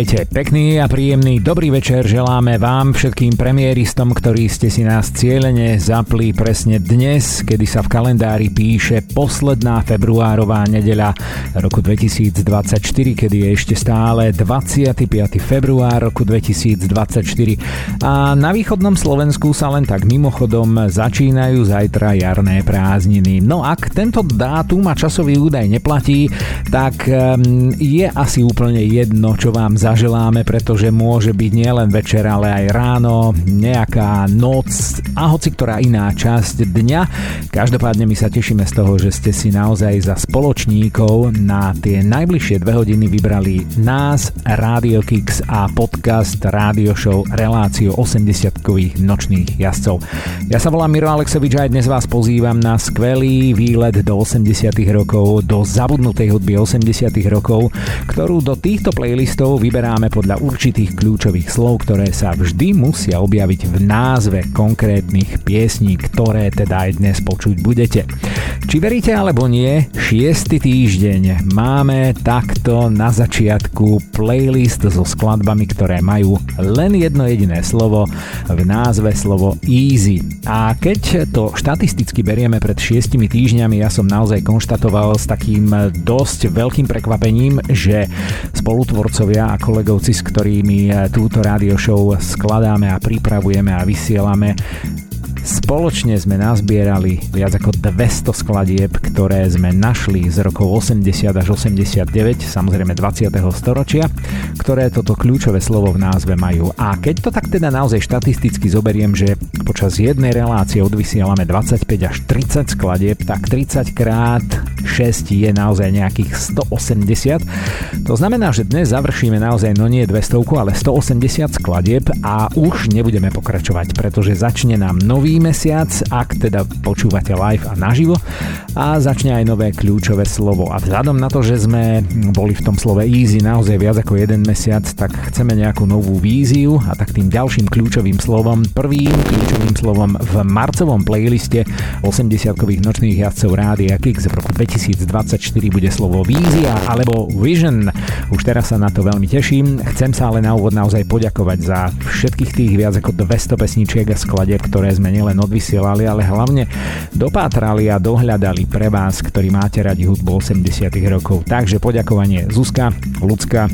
Vítajte, pekný a príjemný dobrý večer želáme vám všetkým premiéristom, ktorí ste si nás cieľene zapli presne dnes, kedy sa v kalendári píše posledná februárová nedeľa roku 2024, kedy je ešte stále 25. február roku 2024 a na východnom Slovensku sa len tak mimochodom začínajú zajtra jarné prázdniny. No ak tento dátum a časový údaj neplatí, tak ehm, je asi úplne jedno, čo vám zaželáme, pretože môže byť nielen večer, ale aj ráno, nejaká noc a hoci ktorá iná časť dňa. Každopádne my sa tešíme z toho, že ste si naozaj za spoločníkov na tie najbližšie dve hodiny vybrali nás, Radio Kix a podcast Radio Show Reláciu 80-kových nočných jazdcov. Ja sa volám Miro Alexovič a aj dnes vás pozývam na skvelý výlet do 80 rokov, do zabudnutej hudby 80 rokov, ktorú do týchto playlistov vyberáme podľa určitých kľúčových slov, ktoré sa vždy musia objaviť v názve konkrétnych piesní, ktoré teda aj dnes počuť budete. Či veríte alebo nie, šiestý týždeň máme takto na začiatku playlist so skladbami, ktoré majú len jedno jediné slovo, v názve slovo Easy. A keď to štatisticky berieme pred šiestimi týždňami, ja som naozaj konštatoval s takým dosť veľkým prekvapením, že spolutvorcovia a kolegovci, s ktorými túto rádio show skladáme a pripravujeme a vysielame, Spoločne sme nazbierali viac ako 200 skladieb, ktoré sme našli z rokov 80 až 89, samozrejme 20. storočia, ktoré toto kľúčové slovo v názve majú. A keď to tak teda naozaj štatisticky zoberiem, že počas jednej relácie odvysielame 25 až 30 skladieb, tak 30 krát 6 je naozaj nejakých 180. To znamená, že dnes završíme naozaj no nie 200, ale 180 skladieb a už nebudeme pokračovať, pretože začne nám nový mesiac, ak teda počúvate live a naživo a začne aj nové kľúčové slovo. A vzhľadom na to, že sme boli v tom slove easy naozaj viac ako jeden mesiac, tak chceme nejakú novú víziu a tak tým ďalším kľúčovým slovom, prvým kľúčovým slovom v marcovom playliste 80-kových nočných jazdcov Rádia Kix v roku 2024 bude slovo vízia alebo vision. Už teraz sa na to veľmi teším. Chcem sa ale na úvod naozaj poďakovať za všetkých tých viac ako 200 pesničiek a skladieb, ktoré sme nielen odvysielali, ale hlavne dopátrali a dohľadali pre vás, ktorí máte radi hudbu 80 rokov. Takže poďakovanie Zuzka, Lucka,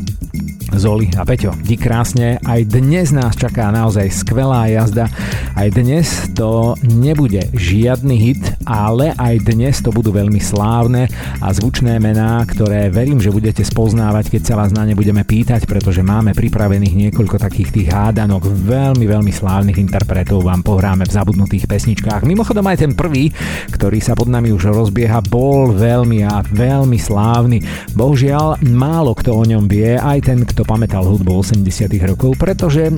Zoli a Peťo. Di krásne, aj dnes nás čaká naozaj skvelá jazda. Aj dnes to nebude žiadny hit, ale aj dnes to budú veľmi slávne a zvučné mená, ktoré verím, že budete spoznávať, keď sa vás na ne budeme pýtať, pretože máme pripravených niekoľko takých tých hádanok. Veľmi, veľmi slávnych interpretov vám pohráme v zabudnutých pesničkách. Mimochodom aj ten prvý, ktorý sa pod nami už rozbieha, bol veľmi a veľmi slávny. Bohužiaľ, málo kto o ňom vie, aj ten, kto pamätal hudbu 80 rokov, pretože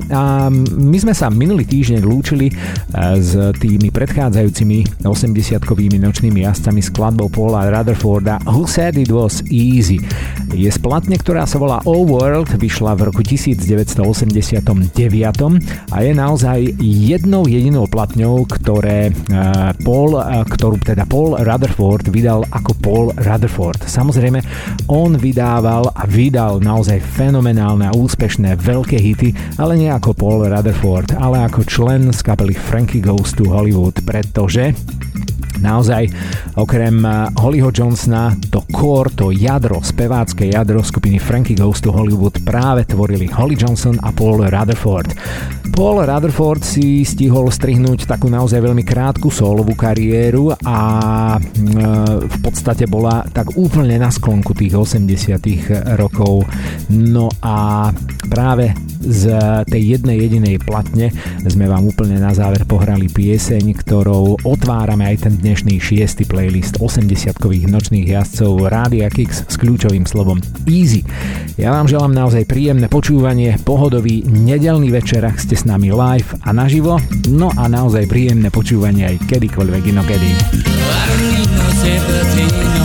my sme sa minulý týždeň lúčili a, s tými predchádzajúcimi 80-kovými nočnými jazdcami skladbou Paula Rutherforda Who Said It Was Easy. Je splatne, ktorá sa volá All World, vyšla v roku 1989 a je naozaj jednou jedinou platňou, ktoré Paul, ktorú teda Paul Rutherford vydal ako Paul Rutherford. Samozrejme, on vydával a vydal naozaj fenomenálne a úspešné veľké hity, ale nie ako Paul Rutherford, ale ako člen z kapely Frankie Goes to Hollywood, pretože Naozaj, okrem eh, Hollyho Johnsona, to core, to jadro, spevácké jadro skupiny Frankie Goes to Hollywood práve tvorili Holly Johnson a Paul Rutherford. Paul Rutherford si stihol strihnúť takú naozaj veľmi krátku solovú kariéru a e, v podstate bola tak úplne na sklonku tých 80 rokov. No a práve z tej jednej jedinej platne sme vám úplne na záver pohrali pieseň, ktorou otvárame aj ten dnešný šiestý playlist 80-kových nočných jazdcov Rádia Kix s kľúčovým slovom Easy. Ja vám želám naozaj príjemné počúvanie, pohodový nedelný večer, ak ste s nami live a naživo, no a naozaj príjemné počúvanie aj kedykoľvek inokedy. In a perfect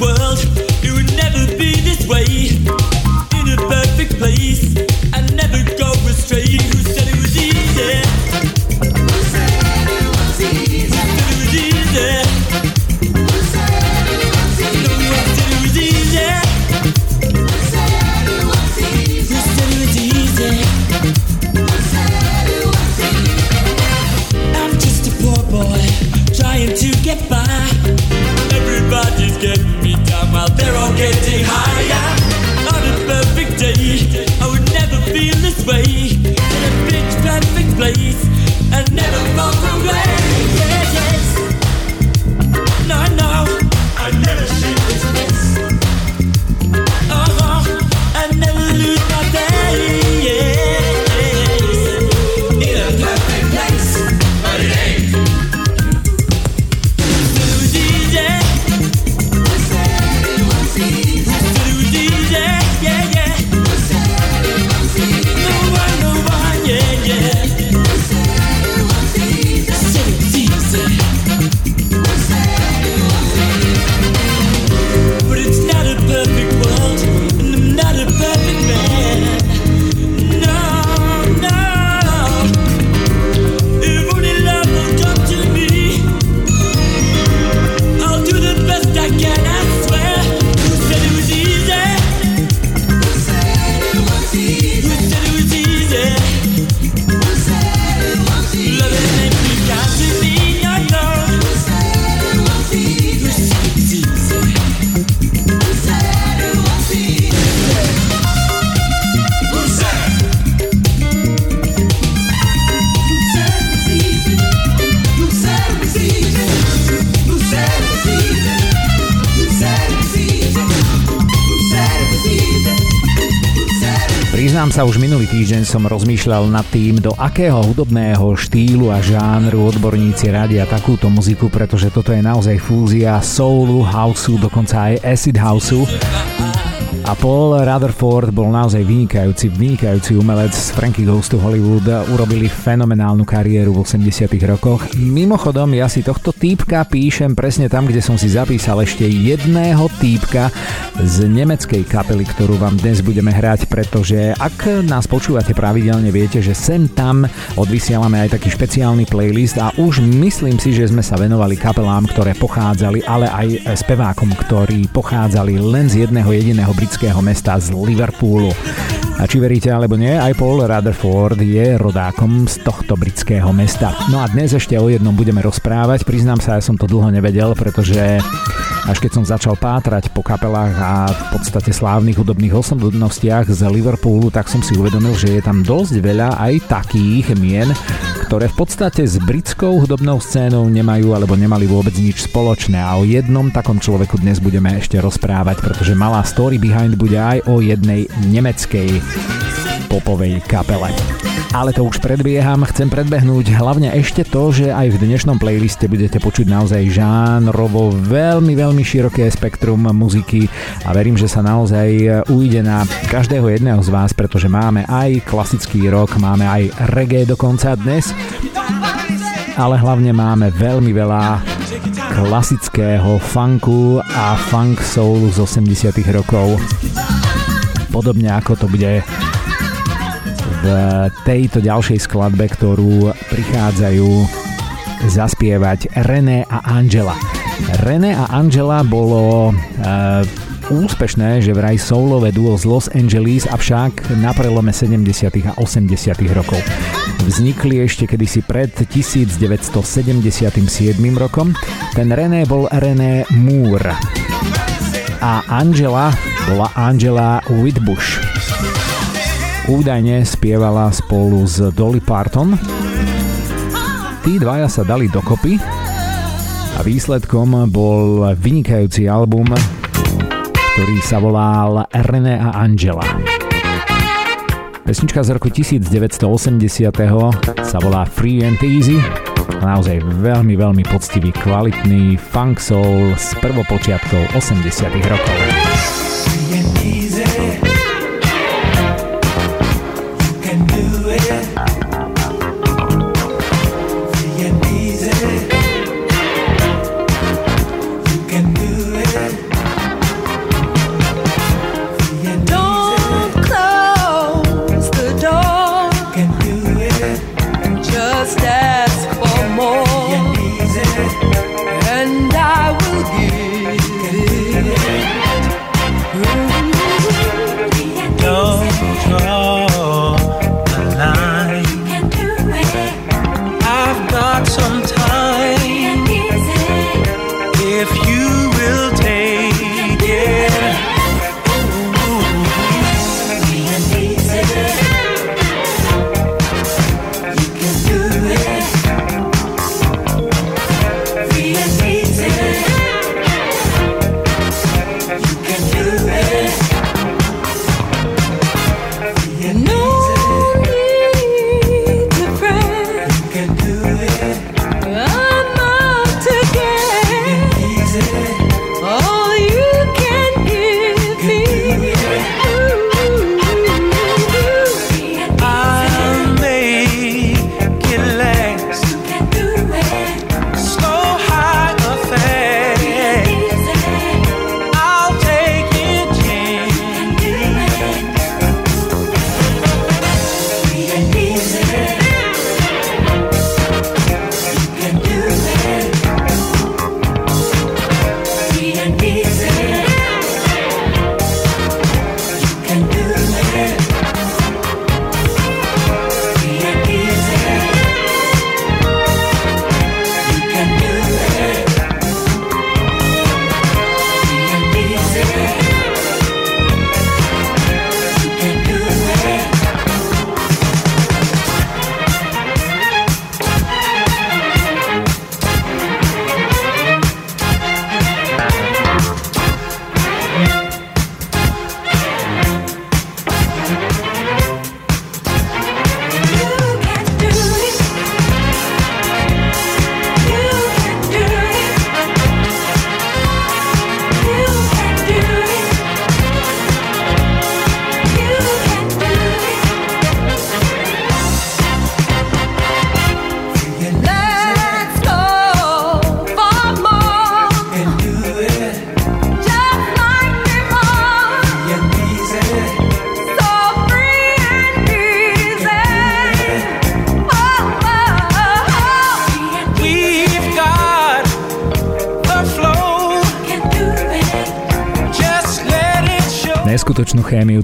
world, it would never be this way. In a perfect place, I'd never go astray. getting high. Sa už minulý týždeň som rozmýšľal nad tým, do akého hudobného štýlu a žánru odborníci radia takúto muziku, pretože toto je naozaj fúzia soulu, houseu, dokonca aj acid houseu a Paul Rutherford bol naozaj vynikajúci, vynikajúci umelec Frankie Goes to Hollywood. Urobili fenomenálnu kariéru v 80 rokoch. Mimochodom, ja si tohto týpka píšem presne tam, kde som si zapísal ešte jedného týpka z nemeckej kapely, ktorú vám dnes budeme hrať, pretože ak nás počúvate pravidelne, viete, že sem tam odvysielame aj taký špeciálny playlist a už myslím si, že sme sa venovali kapelám, ktoré pochádzali, ale aj spevákom, ktorí pochádzali len z jedného jediného britského britského mesta z Liverpoolu. A či veríte alebo nie, aj Paul Rutherford je rodákom z tohto britského mesta. No a dnes ešte o jednom budeme rozprávať. Priznám sa, ja som to dlho nevedel, pretože až keď som začal pátrať po kapelách a v podstate slávnych hudobných osobnostiach z Liverpoolu, tak som si uvedomil, že je tam dosť veľa aj takých mien, ktoré v podstate s britskou hudobnou scénou nemajú alebo nemali vôbec nič spoločné a o jednom takom človeku dnes budeme ešte rozprávať, pretože malá story behind bude aj o jednej nemeckej popovej kapele. Ale to už predbieham, chcem predbehnúť hlavne ešte to, že aj v dnešnom playliste budete počuť naozaj žánrovo veľmi, veľmi široké spektrum muziky a verím, že sa naozaj ujde na každého jedného z vás, pretože máme aj klasický rock, máme aj reggae dokonca dnes, ale hlavne máme veľmi veľa klasického funku a funk soul z 80 rokov. Podobne ako to bude v tejto ďalšej skladbe, ktorú prichádzajú zaspievať René a Angela. René a Angela bolo e, úspešné, že vraj soulové duo z Los Angeles, avšak na prelome 70. a 80. rokov. Vznikli ešte kedysi pred 1977 rokom. Ten René bol René Moore a Angela bola Angela Whitbush údajne spievala spolu s Dolly Parton. Tí dvaja sa dali dokopy a výsledkom bol vynikajúci album, ktorý sa volal René a Angela. Pesnička z roku 1980. sa volá Free and Easy naozaj veľmi, veľmi poctivý, kvalitný funk soul z prvopočiatkov 80 rokov.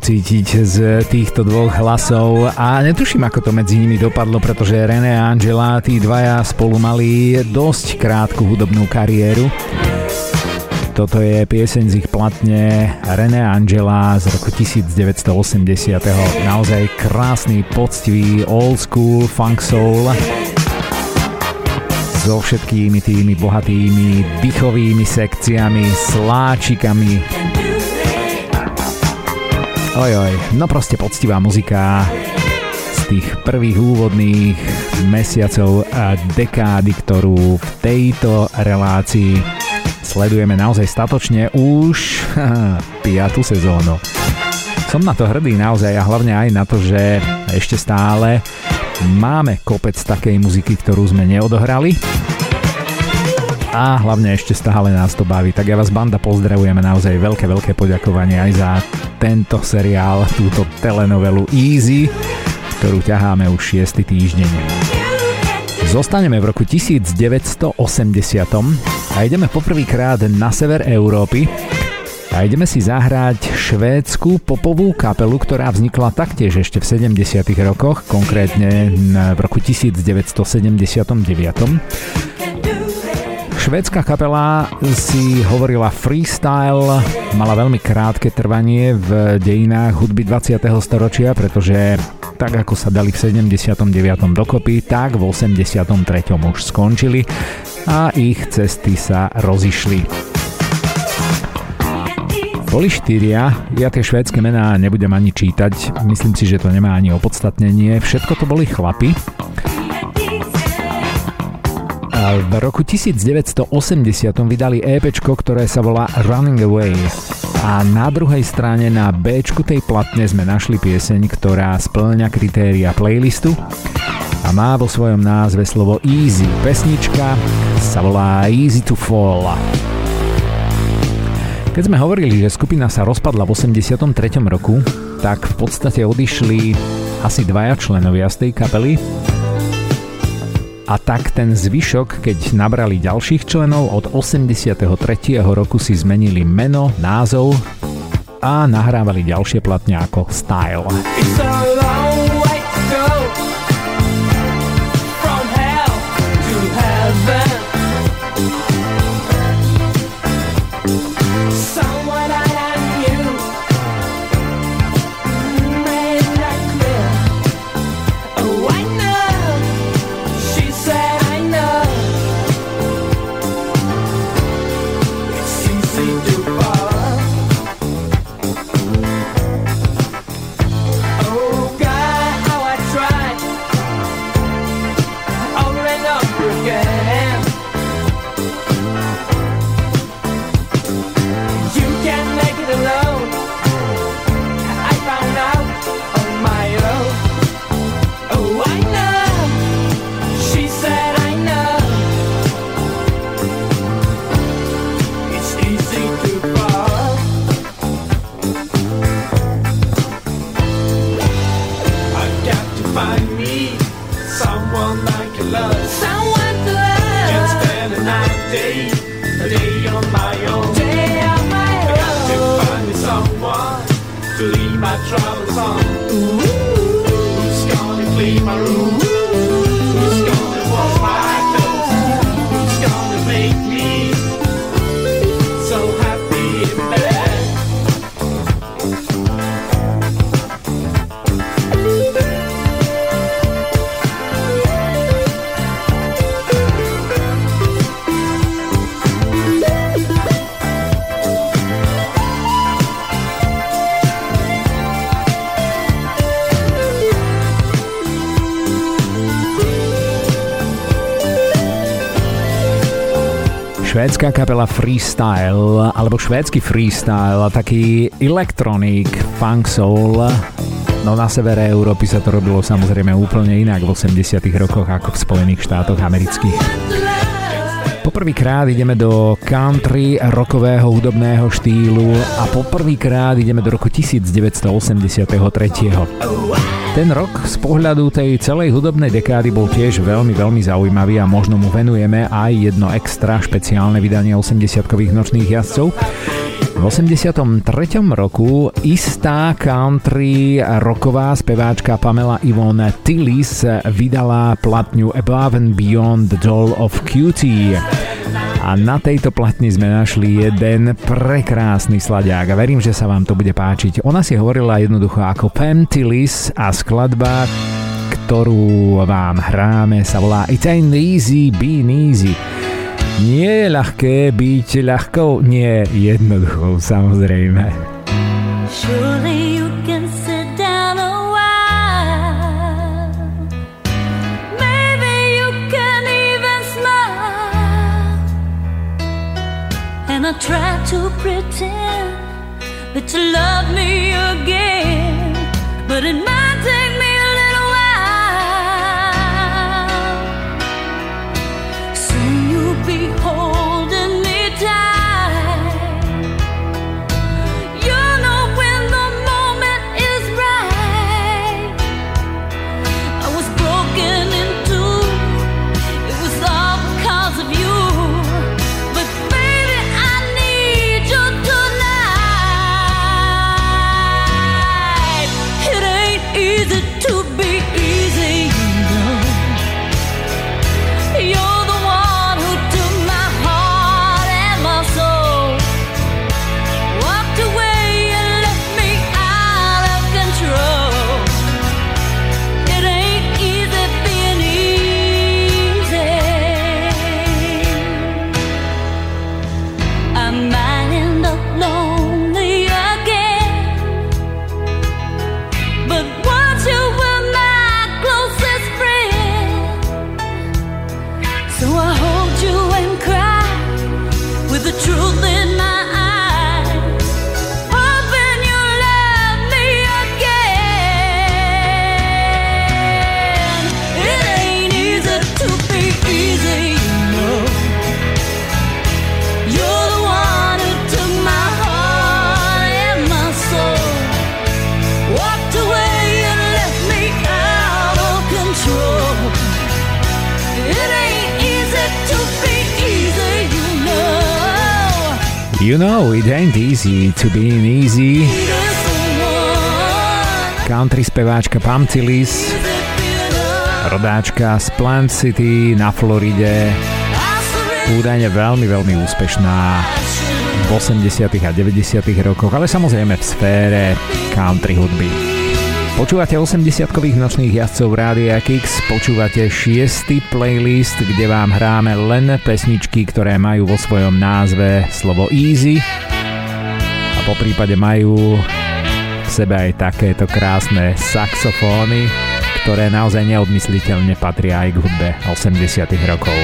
Cítiť z týchto dvoch hlasov a netuším, ako to medzi nimi dopadlo, pretože René a Angela, tí dvaja spolu mali dosť krátku hudobnú kariéru. Toto je pieseň z ich platne René Angela z roku 1980. Naozaj krásny, poctivý, old school funk soul so všetkými tými bohatými dychovými sekciami, sláčikami, Ojoj, no proste poctivá muzika z tých prvých úvodných mesiacov a dekády, ktorú v tejto relácii sledujeme naozaj statočne už 5. sezónu. Som na to hrdý naozaj a hlavne aj na to, že ešte stále máme kopec takej muziky, ktorú sme neodohrali a hlavne ešte stále nás to baví. Tak ja vás banda pozdravujeme naozaj veľké, veľké poďakovanie aj za tento seriál, túto telenovelu Easy, ktorú ťaháme už 6. týždeň. Zostaneme v roku 1980 a ideme poprvýkrát na sever Európy a ideme si zahrať švédsku popovú kapelu, ktorá vznikla taktiež ešte v 70. rokoch, konkrétne v roku 1979. Švédska kapela si hovorila freestyle, mala veľmi krátke trvanie v dejinách hudby 20. storočia, pretože tak ako sa dali v 79. dokopy, tak v 83. už skončili a ich cesty sa rozišli. Boli štyria, ja tie švédske mená nebudem ani čítať, myslím si, že to nemá ani opodstatnenie, všetko to boli chlapy, v roku 1980 vydali EP, ktoré sa volá Running Away. A na druhej strane na B tej platne sme našli pieseň, ktorá splňa kritéria playlistu a má vo svojom názve slovo Easy. Pesnička sa volá Easy to Fall. Keď sme hovorili, že skupina sa rozpadla v 83. roku, tak v podstate odišli asi dvaja členovia z tej kapely, a tak ten zvyšok, keď nabrali ďalších členov od 83. roku si zmenili meno, názov a nahrávali ďalšie platne ako Style. Švédska kapela Freestyle, alebo švédsky freestyle, taký electronic funk soul. No na severe Európy sa to robilo samozrejme úplne inak v 80 rokoch ako v Spojených štátoch amerických. Poprvýkrát ideme do country rokového hudobného štýlu a poprvýkrát ideme do roku 1983. Ten rok z pohľadu tej celej hudobnej dekády bol tiež veľmi, veľmi zaujímavý a možno mu venujeme aj jedno extra špeciálne vydanie 80-kových nočných jazdcov. V 83. roku istá country roková speváčka Pamela Yvonne Tillis vydala platňu Above and Beyond the Doll of Cutie. A na tejto platni sme našli jeden prekrásny sladiak a verím, že sa vám to bude páčiť. Ona si hovorila jednoducho ako Pam Tillis a skladba, ktorú vám hráme, sa volá It ain't easy being easy. Nie je ľahké byť ľahkou, nie jednoduchou, samozrejme. Surely And I try to pretend that you love me again. But it might take Tillis, rodáčka z Plant City na Floride, údajne veľmi, veľmi úspešná v 80. a 90. rokoch, ale samozrejme v sfére country hudby. Počúvate 80-kových nočných jazdcov Rádia Kix, počúvate šiestý playlist, kde vám hráme len pesničky, ktoré majú vo svojom názve slovo easy a po prípade majú v sebe aj takéto krásne saxofóny, ktoré naozaj neodmysliteľne patria aj k hudbe 80 rokov.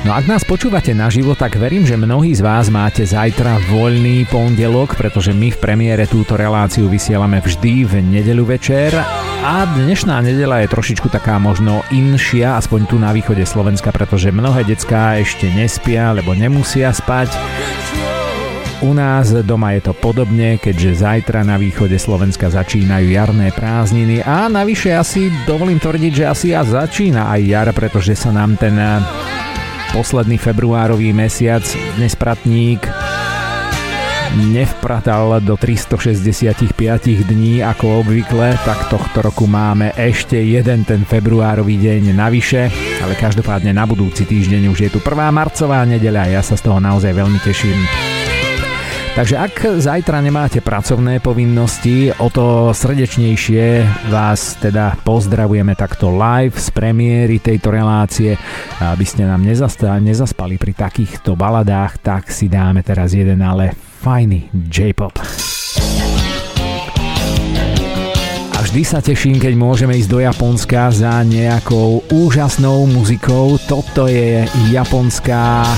No ak nás počúvate naživo, tak verím, že mnohí z vás máte zajtra voľný pondelok, pretože my v premiére túto reláciu vysielame vždy v nedeľu večer a dnešná nedela je trošičku taká možno inšia, aspoň tu na východe Slovenska, pretože mnohé decká ešte nespia, lebo nemusia spať. U nás doma je to podobne, keďže zajtra na východe Slovenska začínajú jarné prázdniny a navyše asi dovolím tvrdiť, že asi a začína aj jar, pretože sa nám ten posledný februárový mesiac dnes pratník nevpratal do 365 dní ako obvykle, tak tohto roku máme ešte jeden ten februárový deň navyše, ale každopádne na budúci týždeň už je tu 1. marcová nedeľa a ja sa z toho naozaj veľmi teším. Takže ak zajtra nemáte pracovné povinnosti, o to srdečnejšie vás teda pozdravujeme takto live z premiéry tejto relácie. Aby ste nám nezaspali pri takýchto baladách, tak si dáme teraz jeden ale fajný J-pop. A vždy sa teším, keď môžeme ísť do Japonska za nejakou úžasnou muzikou. Toto je japonská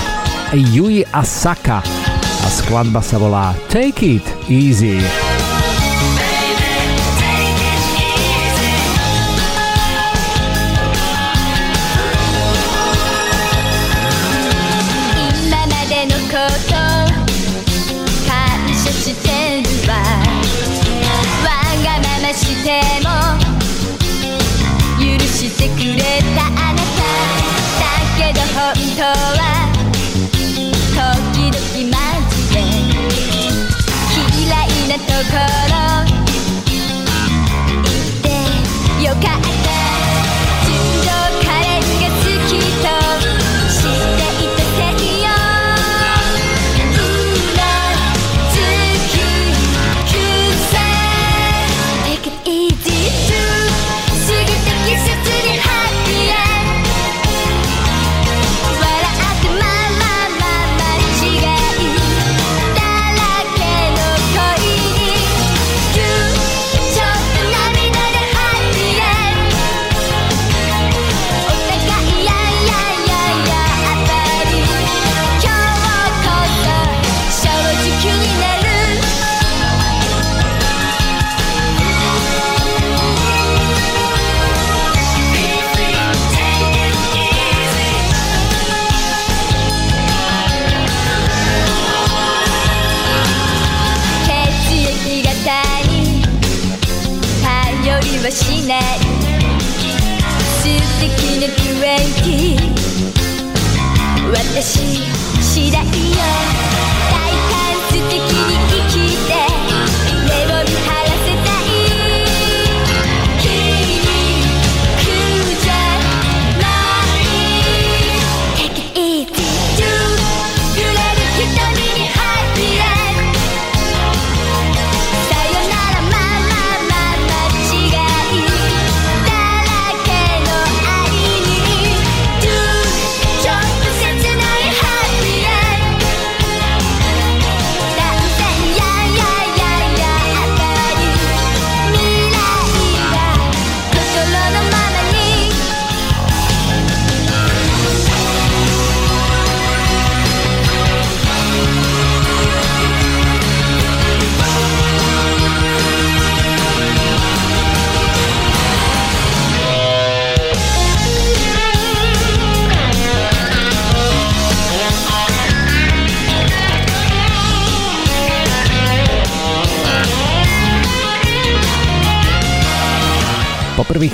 Yui Asaka a skladba sa volá Take It Easy.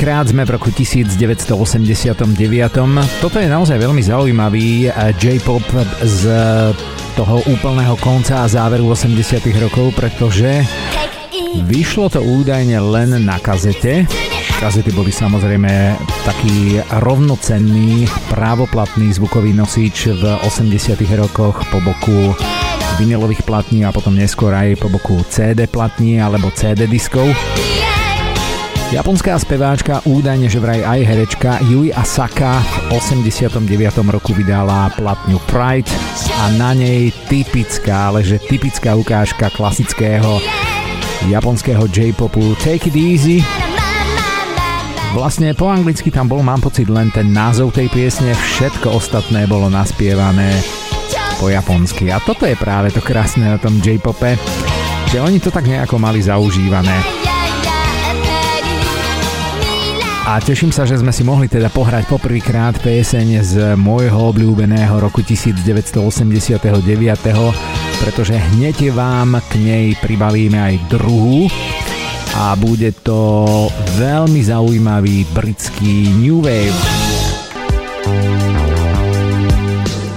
Prvýkrát sme v roku 1989. Toto je naozaj veľmi zaujímavý eh, J-pop z toho úplného konca a záveru 80 rokov, pretože vyšlo to údajne len na kazete. Kazety boli samozrejme taký rovnocenný právoplatný zvukový nosič v 80 rokoch po boku vinilových platní a potom neskôr aj po boku CD platní alebo CD diskov. Japonská speváčka, údajne že vraj aj herečka Yui Asaka v 89. roku vydala platňu Pride a na nej typická, ale že typická ukážka klasického japonského J-popu Take It Easy. Vlastne po anglicky tam bol, mám pocit, len ten názov tej piesne, všetko ostatné bolo naspievané po japonsky. A toto je práve to krásne na tom J-pope, že oni to tak nejako mali zaužívané. A teším sa, že sme si mohli teda pohrať poprvýkrát pieseň z môjho obľúbeného roku 1989, pretože hneď vám k nej pribalíme aj druhú a bude to veľmi zaujímavý britský New Wave.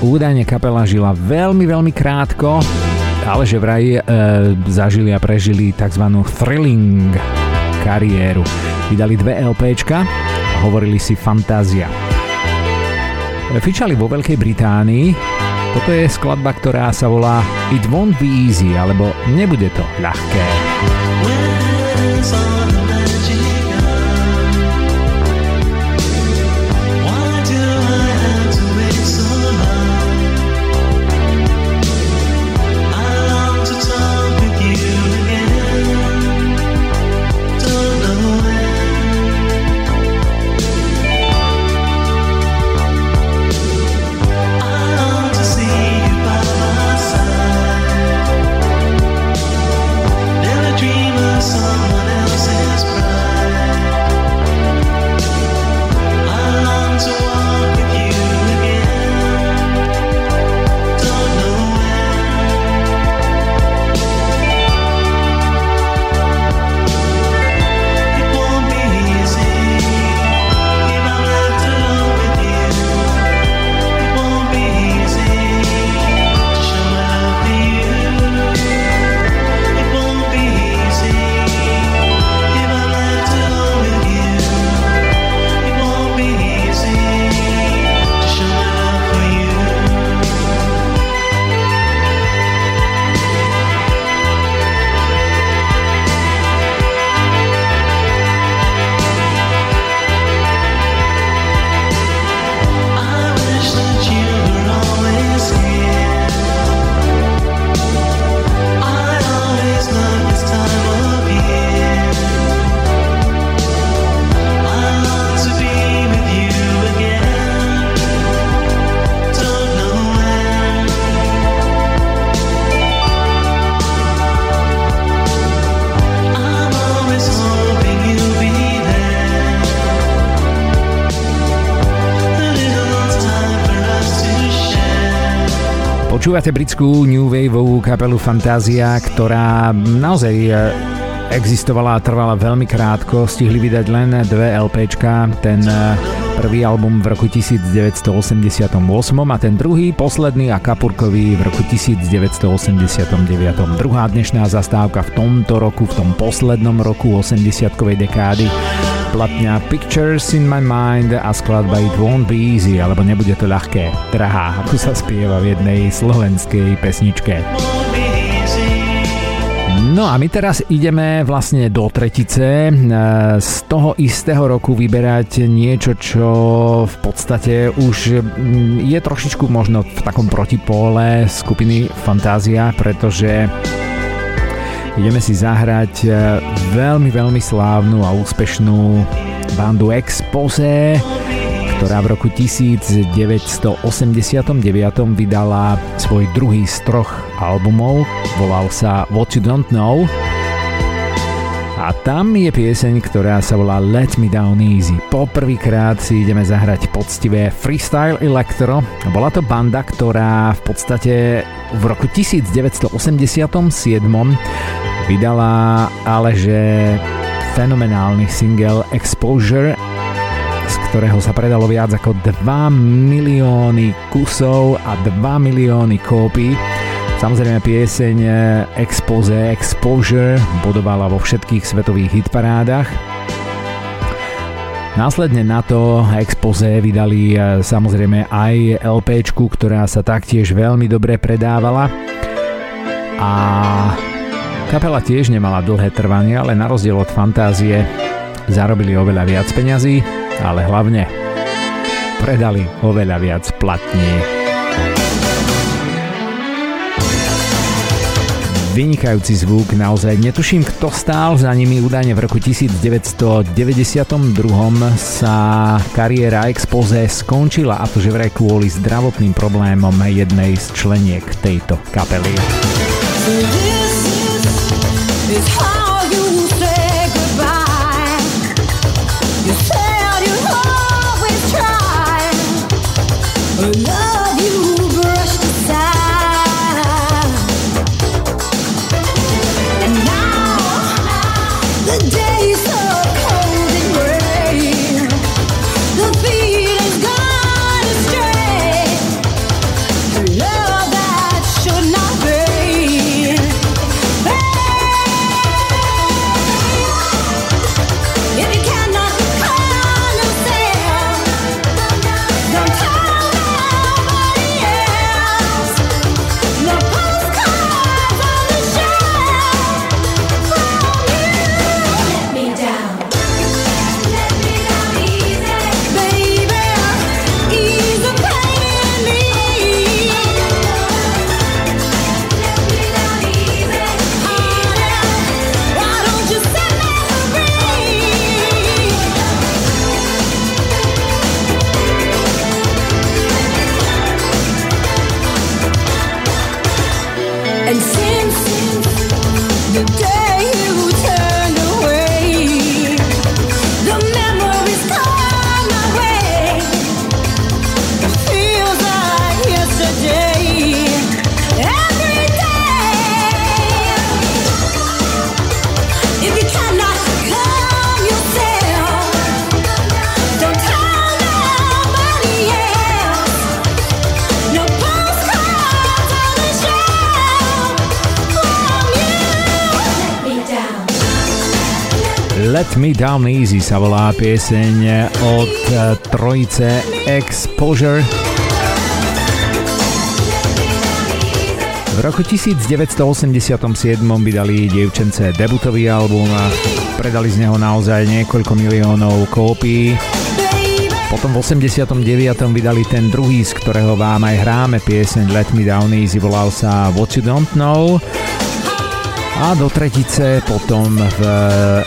Údajne kapela žila veľmi, veľmi krátko, ale že vraj e, zažili a prežili tzv. thrilling kariéru. Vydali dve LPčka a hovorili si Fantázia. Fičali vo Veľkej Británii. Toto je skladba, ktorá sa volá It Won't Be Easy, alebo Nebude to ľahké. Počúvate britskú new waveovú kapelu Fantázia, ktorá naozaj e, existovala a trvala veľmi krátko. Stihli vydať len dve LPčka, ten e, prvý album v roku 1988 a ten druhý, posledný a kapurkový v roku 1989. Druhá dnešná zastávka v tomto roku, v tom poslednom roku 80-kovej dekády platňa Pictures in my mind a skladba It won't be easy, alebo nebude to ľahké, drahá, ako sa spieva v jednej slovenskej pesničke. No a my teraz ideme vlastne do tretice. E, z toho istého roku vyberať niečo, čo v podstate už mm, je trošičku možno v takom protipóle skupiny Fantázia, pretože ideme si zahrať e, veľmi, veľmi slávnu a úspešnú bandu Expose, ktorá v roku 1989 vydala svoj druhý z troch albumov, volal sa What You Don't Know a tam je pieseň, ktorá sa volá Let Me Down Easy. Poprvýkrát si ideme zahrať poctivé freestyle electro. Bola to banda, ktorá v podstate v roku 1987 vydala ale že fenomenálny single Exposure, z ktorého sa predalo viac ako 2 milióny kusov a 2 milióny kópií. Samozrejme pieseň Expose Exposure bodovala vo všetkých svetových hitparádach. Následne na to Expose vydali eh, samozrejme aj LP, ktorá sa taktiež veľmi dobre predávala. A Kapela tiež nemala dlhé trvanie, ale na rozdiel od fantázie zarobili oveľa viac peňazí, ale hlavne predali oveľa viac platní. Vynikajúci zvuk, naozaj netuším, kto stál za nimi údajne v roku 1992 sa kariéra Expose skončila a to že vraj kvôli zdravotným problémom jednej z členiek tejto kapely. It's hard. Let Me Down Easy sa volá pieseň od eh, trojice Exposure. V roku 1987 vydali dievčence debutový album a predali z neho naozaj niekoľko miliónov kópií. Potom v 89. vydali ten druhý, z ktorého vám aj hráme pieseň Let Me Down Easy, volal sa What You Don't Know. A do tretice potom v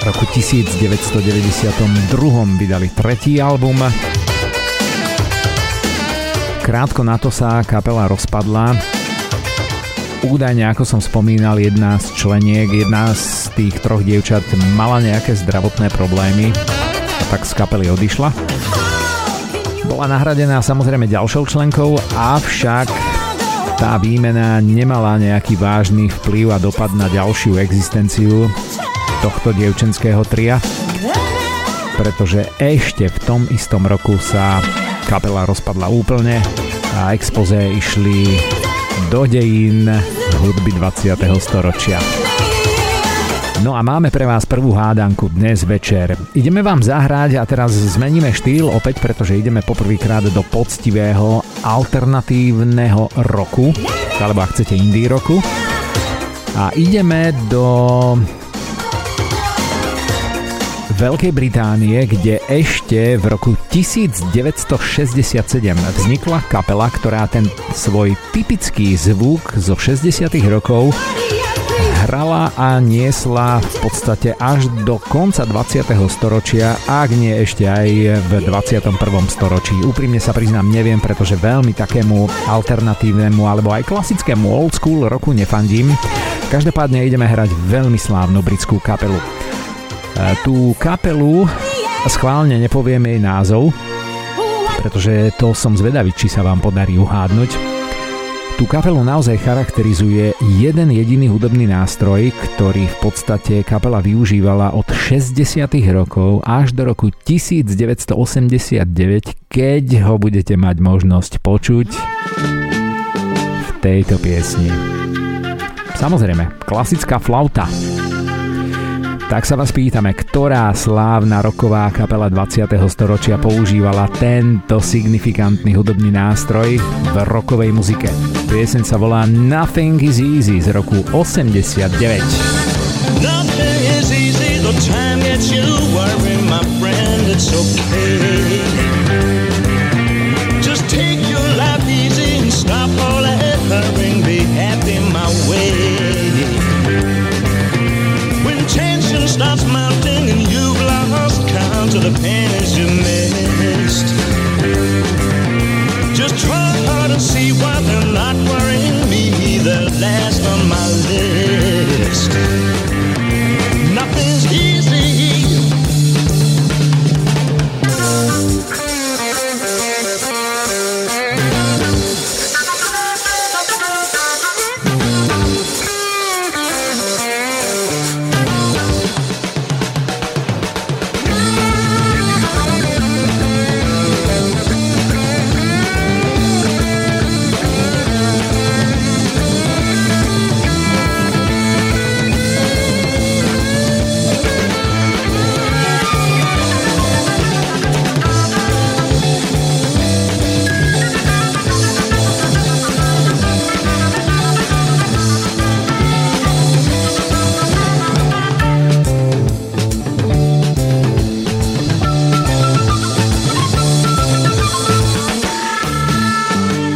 roku 1992 vydali tretí album. Krátko na to sa kapela rozpadla. Údajne, ako som spomínal, jedna z členiek, jedna z tých troch dievčat mala nejaké zdravotné problémy a tak z kapely odišla. Bola nahradená samozrejme ďalšou členkou, avšak tá výmena nemala nejaký vážny vplyv a dopad na ďalšiu existenciu tohto dievčenského tria, pretože ešte v tom istom roku sa kapela rozpadla úplne a expoze išli do dejín hudby 20. storočia. No a máme pre vás prvú hádanku dnes večer. Ideme vám zahrať a teraz zmeníme štýl opäť, pretože ideme poprvýkrát do poctivého alternatívneho roku, alebo ak chcete indie roku. A ideme do Veľkej Británie, kde ešte v roku 1967 vznikla kapela, ktorá ten svoj typický zvuk zo 60 rokov hrala a niesla v podstate až do konca 20. storočia, ak nie ešte aj v 21. storočí. Úprimne sa priznám, neviem, pretože veľmi takému alternatívnemu alebo aj klasickému old school roku nefandím. Každopádne ideme hrať veľmi slávnu britskú kapelu. E, tú kapelu schválne nepoviem jej názov, pretože to som zvedavý, či sa vám podarí uhádnuť. Tú kapelu naozaj charakterizuje jeden jediný hudobný nástroj, ktorý v podstate kapela využívala od 60. rokov až do roku 1989, keď ho budete mať možnosť počuť v tejto piesni. Samozrejme, klasická flauta tak sa vás pýtame, ktorá slávna roková kapela 20. storočia používala tento signifikantný hudobný nástroj v rokovej muzike. Pieseň sa volá Nothing is Easy z roku 89. Nothing is easy, the time that you worry, my friend, it's okay. The pennies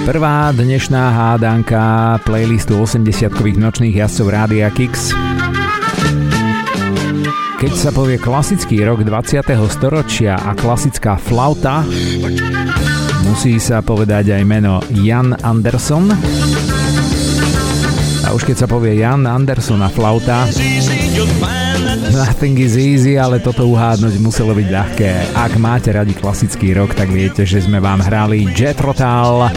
Prvá dnešná hádanka playlistu 80-kových nočných jazdcov Rádia Kix. Keď sa povie klasický rok 20. storočia a klasická flauta, musí sa povedať aj meno Jan Anderson. A už keď sa povie Jan Anderson a flauta, Nothing is easy, ale toto uhádnuť muselo byť ľahké. Ak máte radi klasický rok, tak viete, že sme vám hrali Jet Rotal,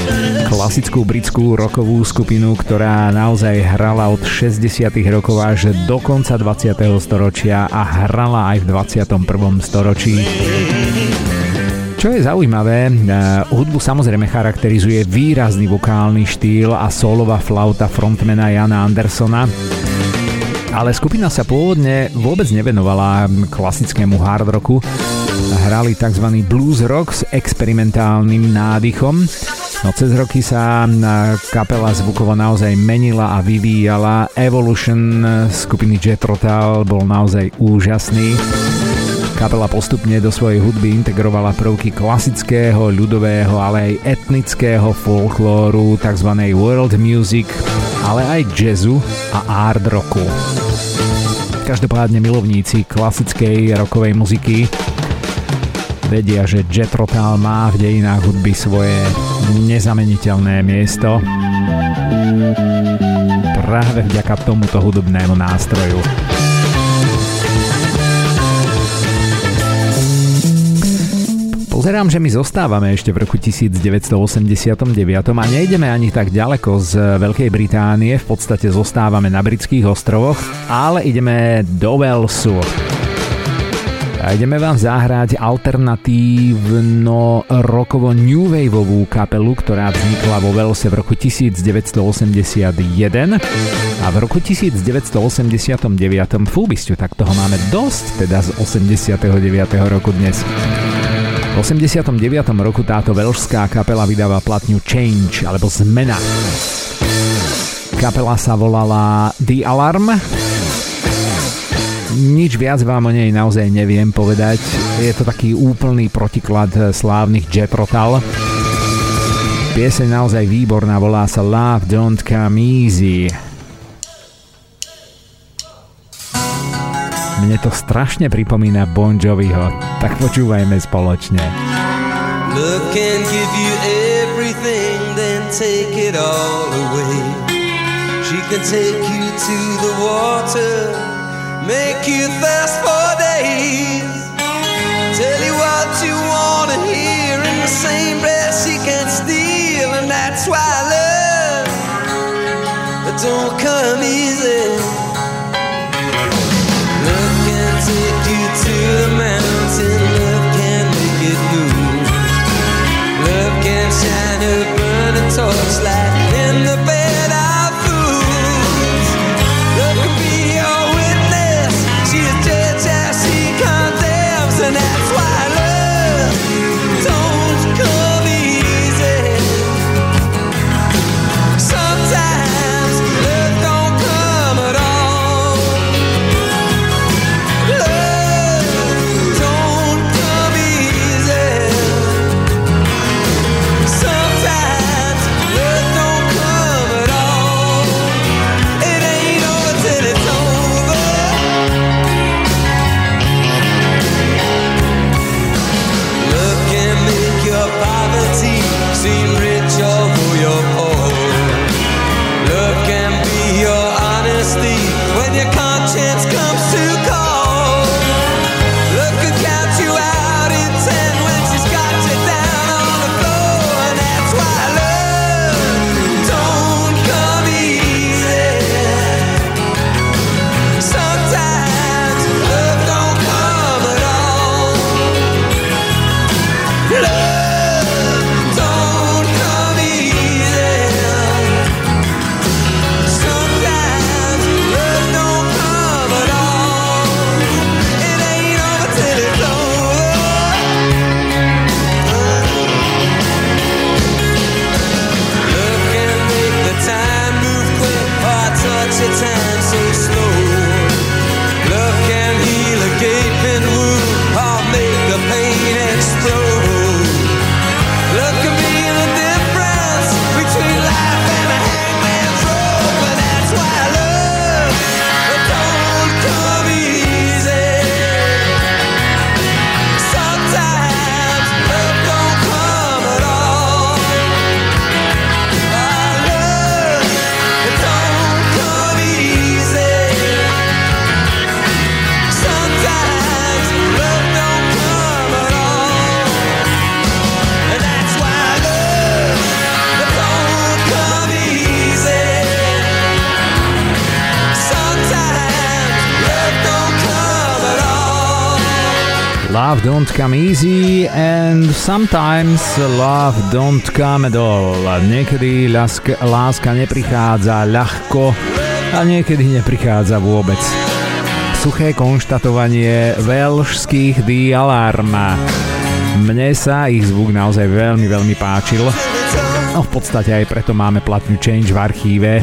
klasickú britskú rokovú skupinu, ktorá naozaj hrala od 60 rokov až do konca 20. storočia a hrala aj v 21. storočí. Čo je zaujímavé, eh, hudbu samozrejme charakterizuje výrazný vokálny štýl a solová flauta frontmana Jana Andersona ale skupina sa pôvodne vôbec nevenovala klasickému hard rocku. Hrali tzv. blues rock s experimentálnym nádychom. No cez roky sa kapela zvukovo naozaj menila a vyvíjala. Evolution skupiny Jet Rotal bol naozaj úžasný. Kapela postupne do svojej hudby integrovala prvky klasického, ľudového, ale aj etnického folklóru, tzv. world music, ale aj jazzu a art rocku. Každopádne milovníci klasickej rokovej muziky vedia, že Jet má v dejinách hudby svoje nezameniteľné miesto práve vďaka tomuto hudobnému nástroju. Pozerám, že my zostávame ešte v roku 1989 a nejdeme ani tak ďaleko z Veľkej Británie, v podstate zostávame na britských ostrovoch, ale ideme do Walesu. A ideme vám zahrať alternatívno rokovo new waveovú kapelu, ktorá vznikla vo Velse v roku 1981 a v roku 1989 fúbisťu, tak toho máme dosť, teda z 89. roku dnes. V 89. roku táto veľšská kapela vydáva platňu Change alebo Zmena. Kapela sa volala The Alarm nič viac vám o nej naozaj neviem povedať. Je to taký úplný protiklad slávnych Jeprotal. Pieseň naozaj výborná, volá sa Love Don't Come Easy. Mne to strašne pripomína Bon Joviho, tak počúvajme spoločne. Love can give you everything, then take it all away. She can take you to the water make you thirst for days. Tell you what you wanna hear in the same breath she can steal, and that's why love don't come easy. Torchlight Love don't come easy and sometimes love don't come at all. Niekedy láska, láska neprichádza ľahko a niekedy neprichádza vôbec. Suché konštatovanie veľšských The Alarm. Mne sa ich zvuk naozaj veľmi, veľmi páčil. No v podstate aj preto máme platňu Change v archíve.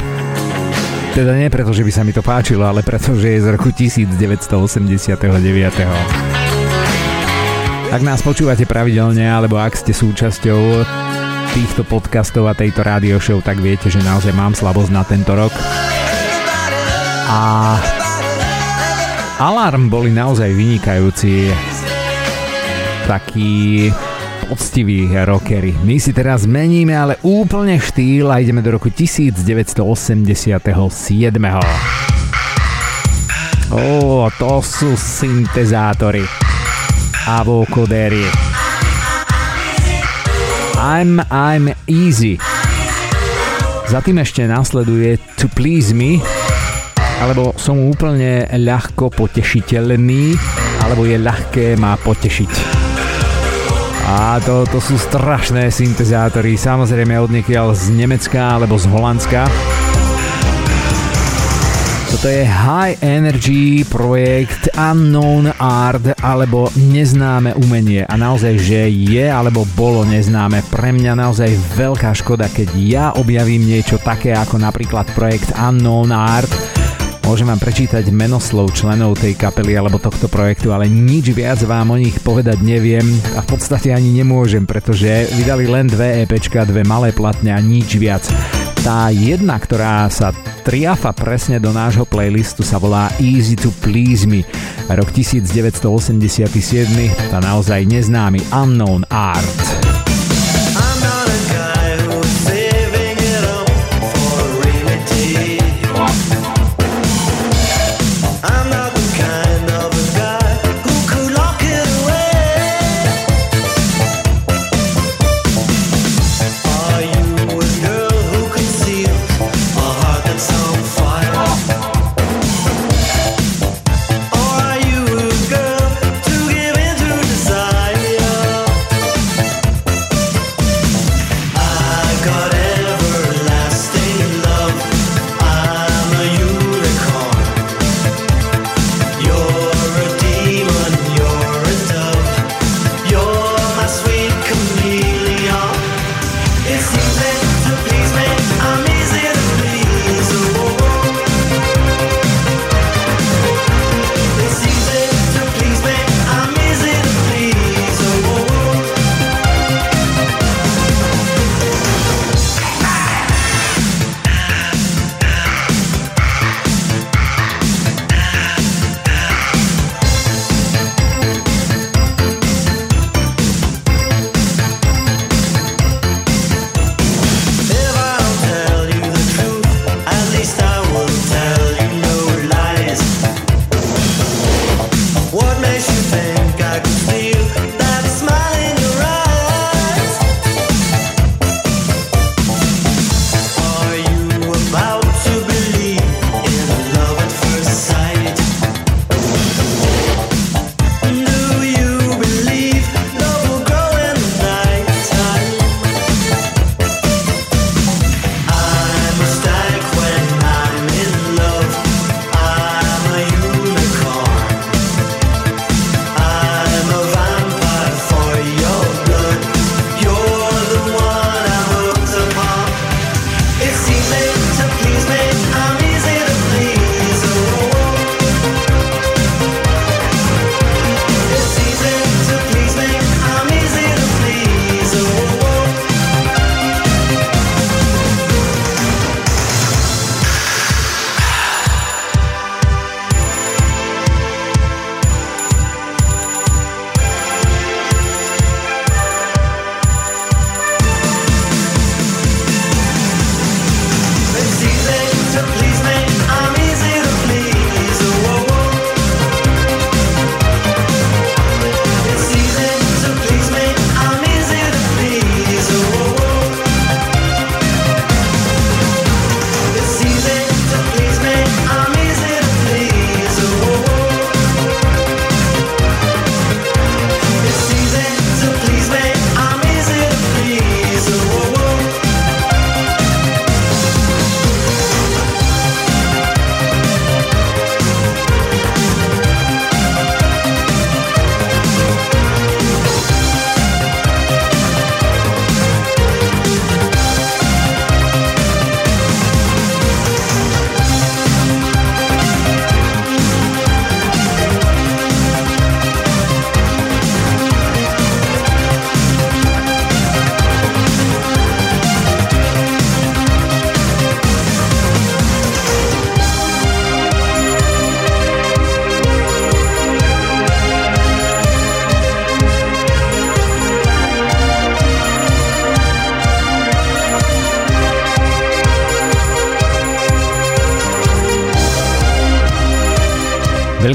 Teda nie preto, že by sa mi to páčilo, ale preto, že je z roku 1989. Ak nás počúvate pravidelne, alebo ak ste súčasťou týchto podcastov a tejto rádio show, tak viete, že naozaj mám slabosť na tento rok. A Alarm boli naozaj vynikajúci takí poctiví rockery. My si teraz meníme ale úplne štýl a ideme do roku 1987. Ó, to sú syntezátory. Avo Coderi. I'm, I'm easy. Za tým ešte nasleduje To Please Me, alebo som úplne ľahko potešiteľný, alebo je ľahké ma potešiť. A to, to sú strašné syntezátory, samozrejme od z Nemecka alebo z Holandska. Toto je High Energy projekt Unknown Art alebo neznáme umenie a naozaj, že je alebo bolo neznáme. Pre mňa naozaj veľká škoda, keď ja objavím niečo také ako napríklad projekt Unknown Art Môžem vám prečítať menoslov členov tej kapely alebo tohto projektu, ale nič viac vám o nich povedať neviem a v podstate ani nemôžem, pretože vydali len dve EPčka, dve malé platne a nič viac. Tá jedna, ktorá sa triafa presne do nášho playlistu sa volá Easy to Please Me. Rok 1987, tá naozaj neznámy Unknown Art.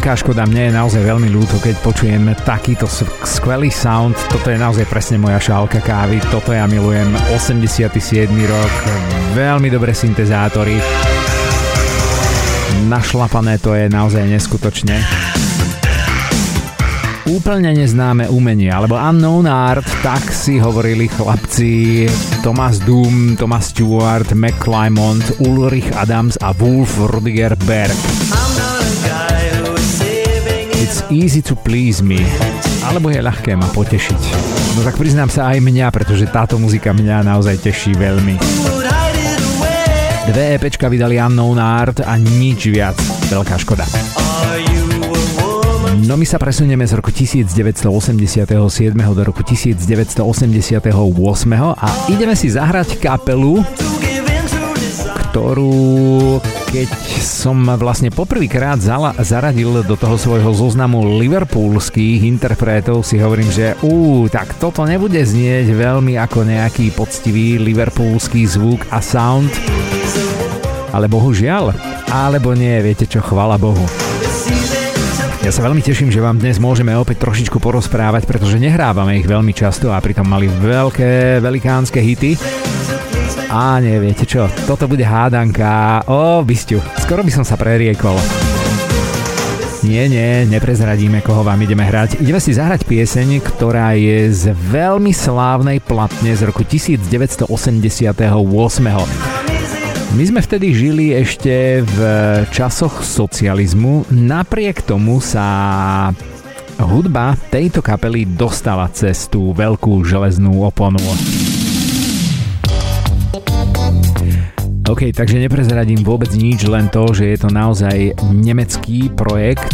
Veľká škoda, mne je naozaj veľmi ľúto, keď počujem takýto skvelý sound. Toto je naozaj presne moja šálka kávy, toto ja milujem. 87. rok, veľmi dobré syntezátory. Našlapané to je naozaj neskutočne úplne neznáme umenie alebo unknown art, tak si hovorili chlapci Thomas Doom, Thomas Stewart, Mac Clymont, Ulrich Adams a Wolf Rudiger Berg. It's easy to please me. Alebo je ľahké ma potešiť. No tak priznám sa aj mňa, pretože táto muzika mňa naozaj teší veľmi. Dve EPčka vydali Unknown Art a nič viac. Veľká škoda. No my sa presunieme z roku 1987 do roku 1988 a ideme si zahrať kapelu, ktorú keď som vlastne poprvýkrát zaradil do toho svojho zoznamu liverpoolských interpretov, si hovorím, že ú, tak toto nebude znieť veľmi ako nejaký poctivý liverpoolský zvuk a sound. Ale bohužiaľ, alebo nie, viete čo, chvala Bohu. Ja sa veľmi teším, že vám dnes môžeme opäť trošičku porozprávať, pretože nehrávame ich veľmi často a pritom mali veľké, velikánske hity. A neviete čo, toto bude hádanka. O, bysťu, skoro by som sa preriekol. Nie, nie, neprezradíme, koho vám ideme hrať. Ideme si zahrať pieseň, ktorá je z veľmi slávnej platne z roku 1988. My sme vtedy žili ešte v časoch socializmu, napriek tomu sa hudba tejto kapely dostala cez tú veľkú železnú oponu. OK, takže neprezradím vôbec nič, len to, že je to naozaj nemecký projekt,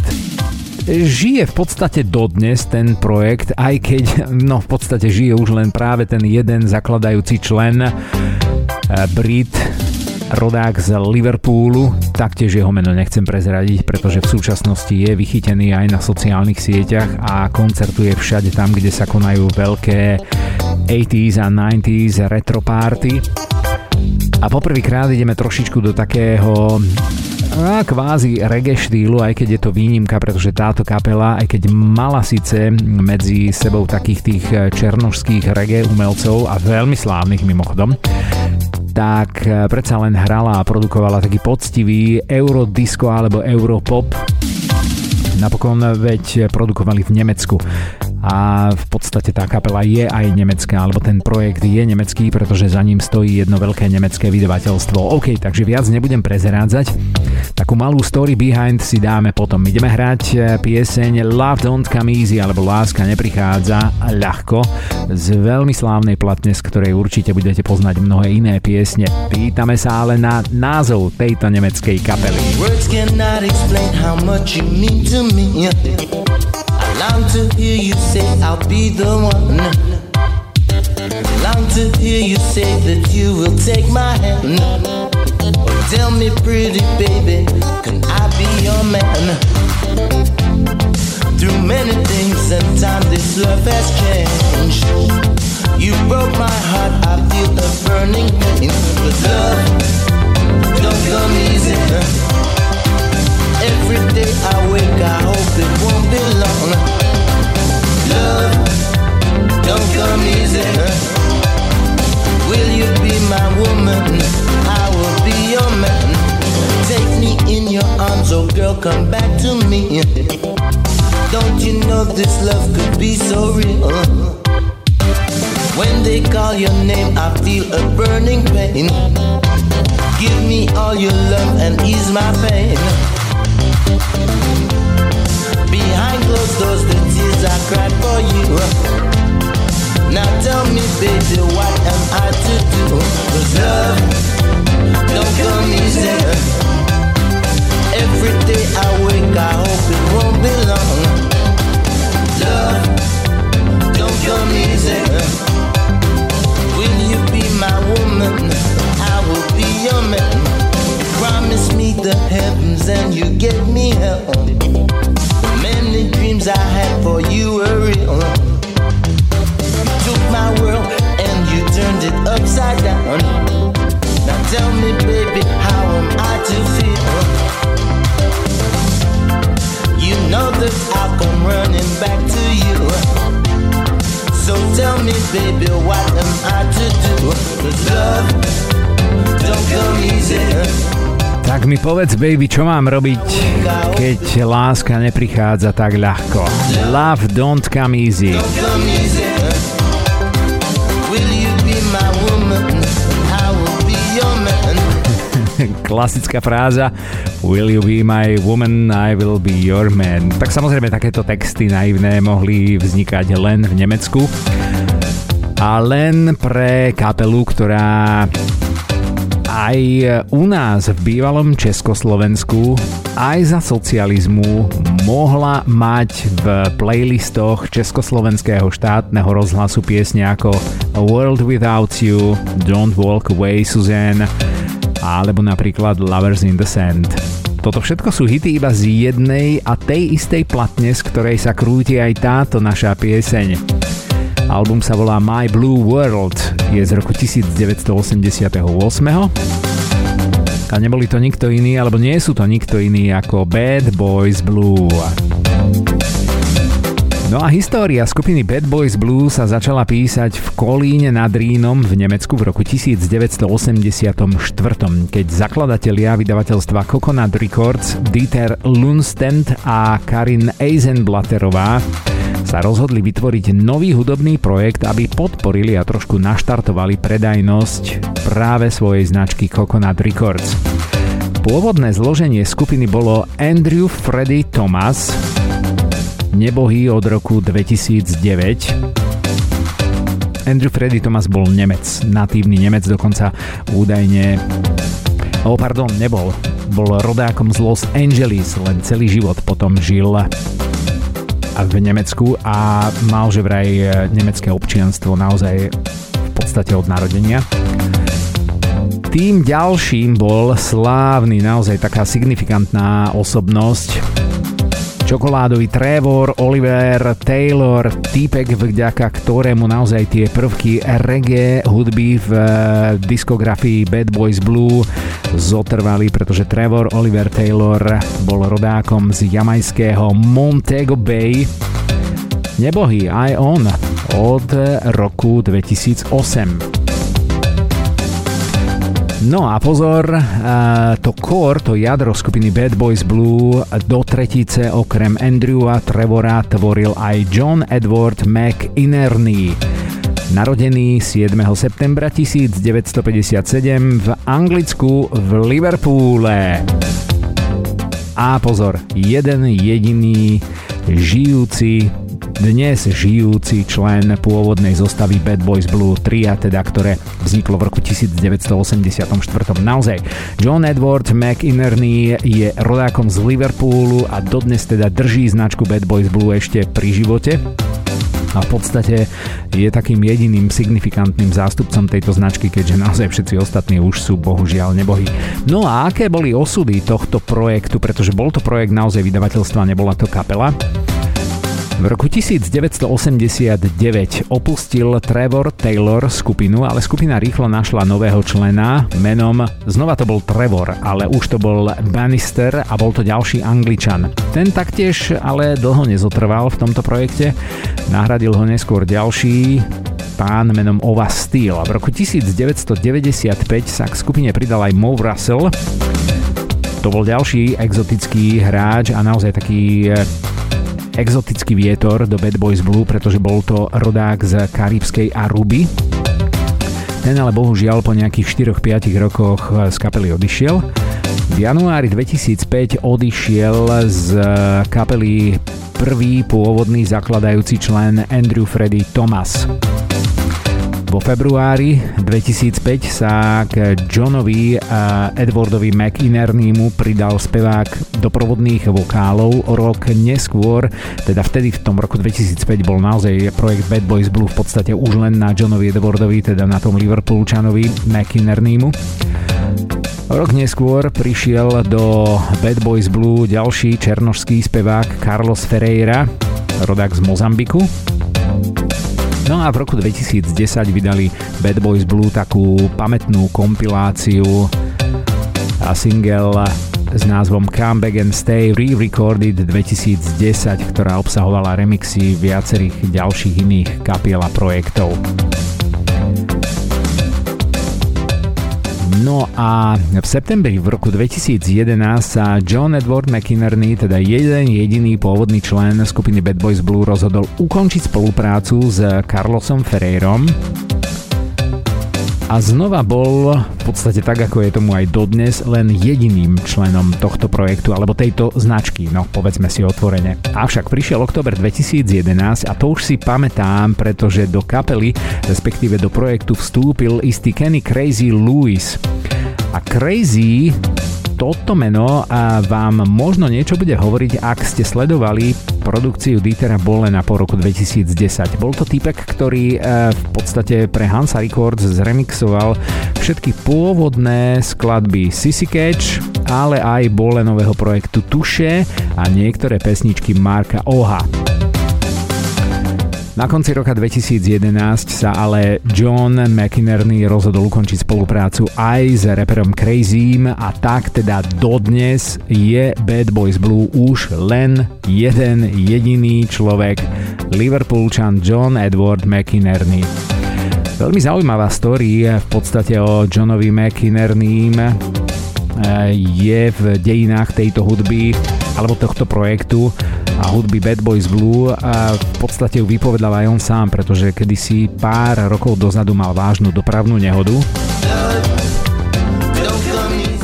žije v podstate dodnes ten projekt, aj keď no v podstate žije už len práve ten jeden zakladajúci člen eh, Brit rodák z Liverpoolu, taktiež jeho meno nechcem prezradiť, pretože v súčasnosti je vychytený aj na sociálnych sieťach a koncertuje všade tam, kde sa konajú veľké 80s a 90s retro party. A poprvýkrát ideme trošičku do takého a kvázi reggae štýlu, aj keď je to výnimka, pretože táto kapela, aj keď mala síce medzi sebou takých tých černožských reggae umelcov a veľmi slávnych mimochodom, tak eh, predsa len hrala a produkovala taký poctivý eurodisco alebo europop. Napokon veď produkovali v Nemecku a v podstate tá kapela je aj nemecká, alebo ten projekt je nemecký, pretože za ním stojí jedno veľké nemecké vydavateľstvo. OK, takže viac nebudem prezerádzať. Takú malú story behind si dáme potom. Ideme hrať eh, pieseň Love Don't Come Easy, alebo Láska neprichádza ľahko, z veľmi slávnej platne, z ktorej určite budete poznať mnohé iné piesne. Pýtame sa ale na názov tejto nemeckej kapely. Words cannot explain how much you mean to me. Long to hear you say I'll be the one. Long to hear you say that you will take my hand. tell me, pretty baby, can I be your man? Through many things and time, this love has changed. You broke my heart, I feel a burning pain. But love don't come easy. Every day I wake, I hope it won't be long. Love, don't come easy. Will you be my woman? I will be your man. Take me in your arms, oh girl, come back to me. Don't you know this love could be so real? When they call your name, I feel a burning pain. Give me all your love and ease my pain. Behind closed doors, the tears I cried for you. Now tell me, baby, what am I to do? Cause love don't come easy. Every day I wake, I hope it won't be long. Love don't come easy. Will you be my woman? I will be your man promised me the heavens and you gave me hell. Many dreams I had for you were real. You took my world and you turned it upside down. Now tell me, baby, how am I to feel? You know that I'll come running back to you. So tell me, baby, what am I to do? Cause love don't come easy. Tak mi povedz, baby, čo mám robiť, keď láska neprichádza tak ľahko. Love don't come easy. Klasická fráza Will you be my woman, I will be your man. Tak samozrejme takéto texty naivné mohli vznikať len v Nemecku a len pre kapelu, ktorá aj u nás v bývalom Československu aj za socializmu mohla mať v playlistoch československého štátneho rozhlasu piesne ako World Without You, Don't Walk Away Suzanne alebo napríklad Lovers in the Sand. Toto všetko sú hity iba z jednej a tej istej platne, z ktorej sa krúti aj táto naša pieseň. Album sa volá My Blue World, je z roku 1988. A neboli to nikto iný, alebo nie sú to nikto iný ako Bad Boys Blue. No a história skupiny Bad Boys Blue sa začala písať v Kolíne nad Rínom v Nemecku v roku 1984, keď zakladatelia vydavateľstva Coconut Records Dieter Lundstend a Karin Eisenblatterová sa rozhodli vytvoriť nový hudobný projekt, aby podporili a trošku naštartovali predajnosť práve svojej značky Coconut Records. Pôvodné zloženie skupiny bolo Andrew Freddy Thomas, nebohý od roku 2009. Andrew Freddy Thomas bol Nemec, natívny Nemec, dokonca údajne... Oh, pardon, nebol. Bol rodákom z Los Angeles, len celý život potom žil v Nemecku a mal že vraj e, nemecké občianstvo naozaj v podstate od narodenia. Tým ďalším bol slávny, naozaj taká signifikantná osobnosť, čokoládový Trevor, Oliver, Taylor, týpek, vďaka ktorému naozaj tie prvky reggae hudby v eh, diskografii Bad Boys Blue zotrvali, pretože Trevor Oliver Taylor bol rodákom z jamajského Montego Bay. Nebohý aj on od roku 2008. No a pozor, to core, to jadro skupiny Bad Boys Blue do tretice okrem Andrewa Trevora tvoril aj John Edward McInerney. Narodený 7. septembra 1957 v Anglicku v Liverpoole. A pozor, jeden jediný žijúci dnes žijúci člen pôvodnej zostavy Bad Boys Blue tria, teda ktoré vzniklo v roku 1984. Naozaj, John Edward McInerney je rodákom z Liverpoolu a dodnes teda drží značku Bad Boys Blue ešte pri živote a v podstate je takým jediným signifikantným zástupcom tejto značky, keďže naozaj všetci ostatní už sú bohužiaľ nebohy. No a aké boli osudy tohto projektu, pretože bol to projekt naozaj vydavateľstva, nebola to kapela. V roku 1989 opustil Trevor Taylor skupinu, ale skupina rýchlo našla nového člena menom, znova to bol Trevor, ale už to bol Bannister a bol to ďalší Angličan. Ten taktiež ale dlho nezotrval v tomto projekte, nahradil ho neskôr ďalší, pán menom Ova Steel. V roku 1995 sa k skupine pridal aj Mo Russell, to bol ďalší exotický hráč a naozaj taký exotický vietor do Bad Boys Blue, pretože bol to rodák z karibskej Aruby. Ten ale bohužiaľ po nejakých 4-5 rokoch z kapely odišiel. V januári 2005 odišiel z kapely prvý pôvodný zakladajúci člen Andrew Freddy Thomas. Vo februári 2005 sa k Johnovi a Edwardovi McInerneymu pridal spevák doprovodných vokálov. Rok neskôr, teda vtedy v tom roku 2005 bol naozaj projekt Bad Boys Blue v podstate už len na Johnovi Edwardovi, teda na tom Liverpoolčanovi McInerneymu. Rok neskôr prišiel do Bad Boys Blue ďalší černošský spevák Carlos Ferreira, rodák z Mozambiku. No a v roku 2010 vydali Bad Boys Blue takú pamätnú kompiláciu a single s názvom Come Back and Stay Re-Recorded 2010, ktorá obsahovala remixy viacerých ďalších iných kapiel a projektov. No a v septembri v roku 2011 sa John Edward McInerney, teda jeden jediný pôvodný člen skupiny Bad Boys Blue, rozhodol ukončiť spoluprácu s Carlosom Ferreirom a znova bol v podstate tak, ako je tomu aj dodnes, len jediným členom tohto projektu alebo tejto značky, no povedzme si otvorene. Avšak prišiel október 2011 a to už si pamätám, pretože do kapely, respektíve do projektu vstúpil istý Kenny Crazy Lewis. A Crazy toto meno a vám možno niečo bude hovoriť, ak ste sledovali produkciu Dietera Bolena po roku 2010. Bol to typek, ktorý e, v podstate pre Hansa Records zremixoval všetky pôvodné skladby Sissy Catch, ale aj Bolenového projektu Tuše a niektoré pesničky Marka Oha. Na konci roka 2011 sa ale John McInerney rozhodol ukončiť spoluprácu aj s reperom Crazym a tak teda dodnes je Bad Boys Blue už len jeden jediný človek, Liverpoolčan John Edward McInerney. Veľmi zaujímavá story v podstate o Johnovi McInerneym eh, je v dejinách tejto hudby alebo tohto projektu a hudby Bad Boys Blue a v podstate ju vypovedal aj on sám, pretože kedysi pár rokov dozadu mal vážnu dopravnú nehodu,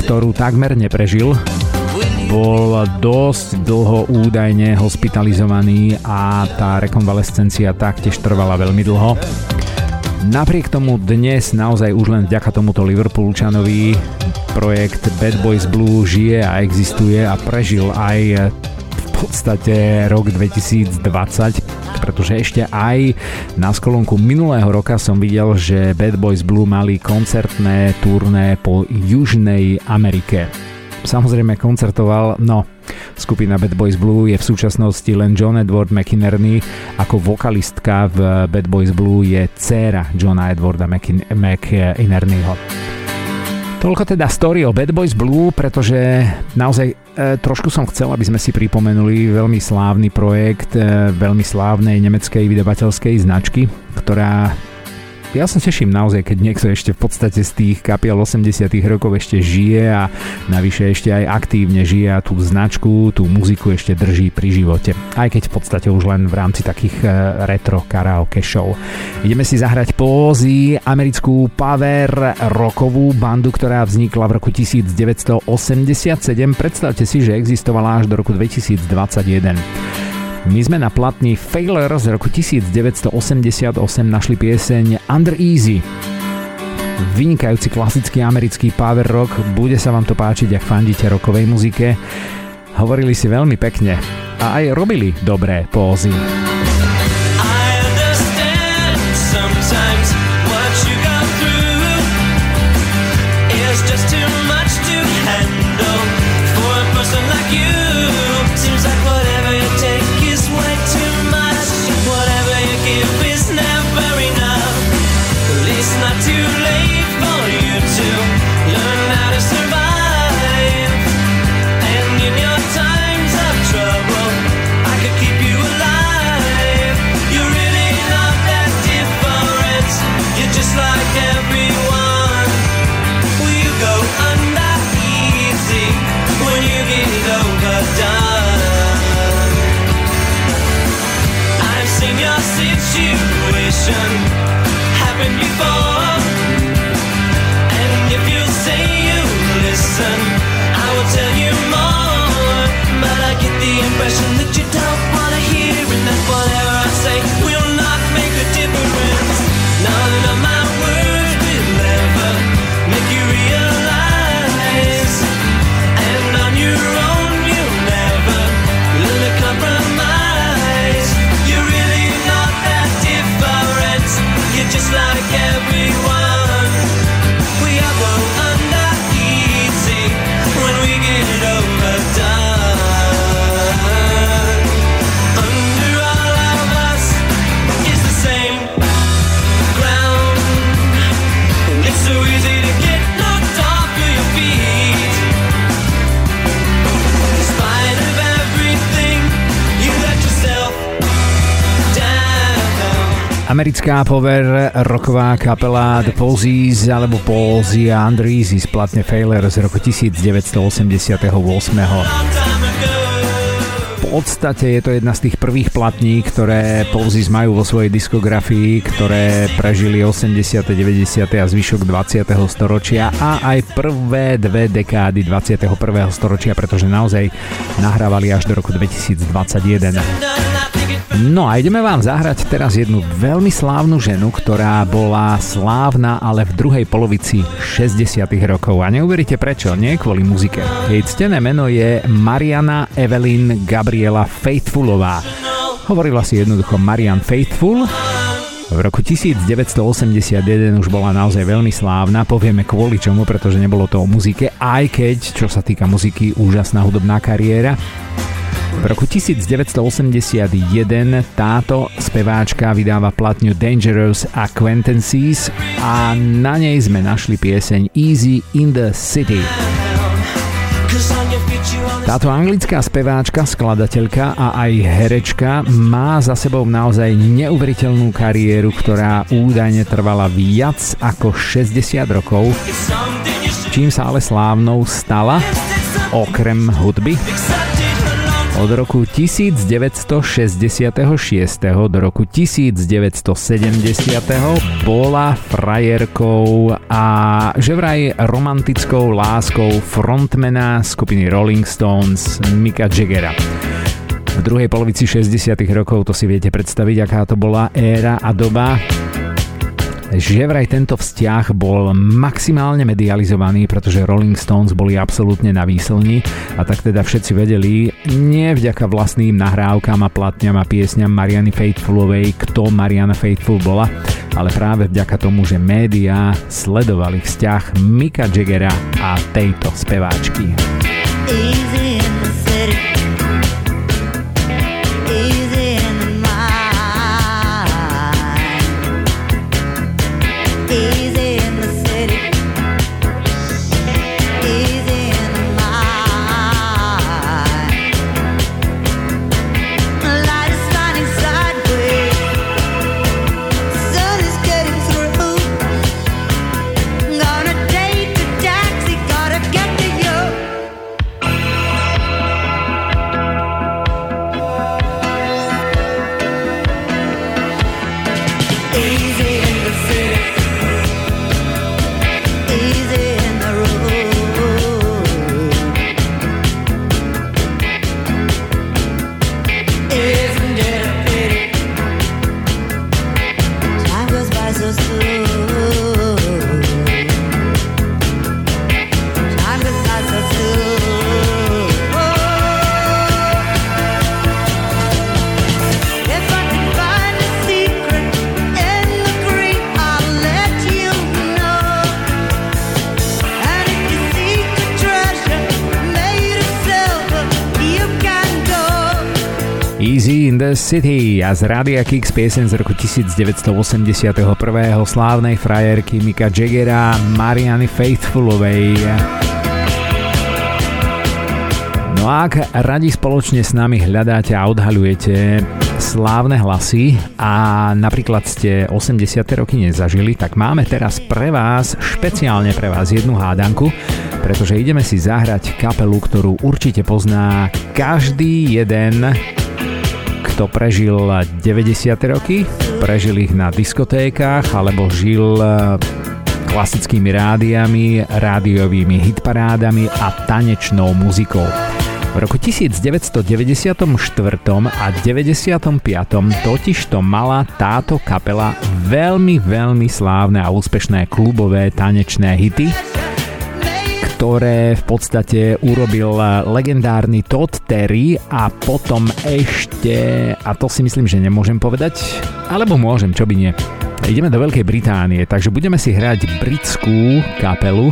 ktorú takmer neprežil. Bol dosť dlho údajne hospitalizovaný a tá rekonvalescencia taktiež trvala veľmi dlho. Napriek tomu dnes naozaj už len vďaka tomuto Liverpoolčanovi projekt Bad Boys Blue žije a existuje a prežil aj podstate rok 2020, pretože ešte aj na skolonku minulého roka som videl, že Bad Boys Blue mali koncertné turné po Južnej Amerike. Samozrejme koncertoval, no, skupina Bad Boys Blue je v súčasnosti len John Edward McInerney, ako vokalistka v Bad Boys Blue je dcéra Johna Edwarda McInerneyho. Toľko teda story o Bad Boys Blue, pretože naozaj e, trošku som chcel, aby sme si pripomenuli veľmi slávny projekt e, veľmi slávnej nemeckej vydavateľskej značky, ktorá ja sa teším naozaj, keď niekto ešte v podstate z tých kapiel 80 rokov ešte žije a navyše ešte aj aktívne žije a tú značku, tú muziku ešte drží pri živote. Aj keď v podstate už len v rámci takých e, retro karaoke show. Ideme si zahrať pózy americkú power rockovú bandu, ktorá vznikla v roku 1987. Predstavte si, že existovala až do roku 2021. My sme na platni Failure z roku 1988 našli pieseň Under Easy. Vynikajúci klasický americký power rock, bude sa vám to páčiť, ak fandíte rokovej muzike. Hovorili si veľmi pekne a aj robili dobré pózy. just to Americká power roková kapela The Posies alebo Palsy a Andreezy z platne Failure z roku 1988 podstate je to jedna z tých prvých platní, ktoré Pouzies majú vo svojej diskografii, ktoré prežili 80., 90. a zvyšok 20. storočia a aj prvé dve dekády 21. storočia, pretože naozaj nahrávali až do roku 2021. No a ideme vám zahrať teraz jednu veľmi slávnu ženu, ktorá bola slávna, ale v druhej polovici 60 rokov. A neuveríte prečo, nie kvôli muzike. Jej ctené meno je Mariana Evelyn Gabriela Faithfulová. Hovorila si jednoducho Marian Faithful, v roku 1981 už bola naozaj veľmi slávna, povieme kvôli čomu, pretože nebolo to o muzike, aj keď, čo sa týka muziky, úžasná hudobná kariéra. V roku 1981 táto speváčka vydáva platňu Dangerous Acquaintances a na nej sme našli pieseň Easy in the City. Táto anglická speváčka, skladateľka a aj herečka má za sebou naozaj neuveriteľnú kariéru, ktorá údajne trvala viac ako 60 rokov, čím sa ale slávnou stala, okrem hudby, od roku 1966. do roku 1970. bola frajerkou a že vraj romantickou láskou frontmana skupiny Rolling Stones Mika Jaggera. V druhej polovici 60. rokov to si viete predstaviť, aká to bola éra a doba že vraj tento vzťah bol maximálne medializovaný, pretože Rolling Stones boli absolútne na výslni a tak teda všetci vedeli, nie vďaka vlastným nahrávkam a platňam a piesňam Mariany Faithfulovej, kto Mariana Faithful bola, ale práve vďaka tomu, že médiá sledovali vzťah Mika Jaggera a tejto speváčky. easy. City a z Radia Kicks piesen z roku 1981. slávnej frajerky Mika Jaggera Mariany Faithfulovej. No a ak radi spoločne s nami hľadáte a odhaľujete slávne hlasy a napríklad ste 80. roky nezažili, tak máme teraz pre vás, špeciálne pre vás jednu hádanku, pretože ideme si zahrať kapelu, ktorú určite pozná každý jeden kto prežil 90. roky, prežil ich na diskotékach alebo žil eh, klasickými rádiami, rádiovými hitparádami a tanečnou muzikou. V roku 1994 a 95 totiž to mala táto kapela veľmi, veľmi slávne a úspešné klubové tanečné hity, ktoré v podstate urobil legendárny Todd Terry a potom ešte, a to si myslím, že nemôžem povedať, alebo môžem, čo by nie. Ideme do Veľkej Británie, takže budeme si hrať britskú kapelu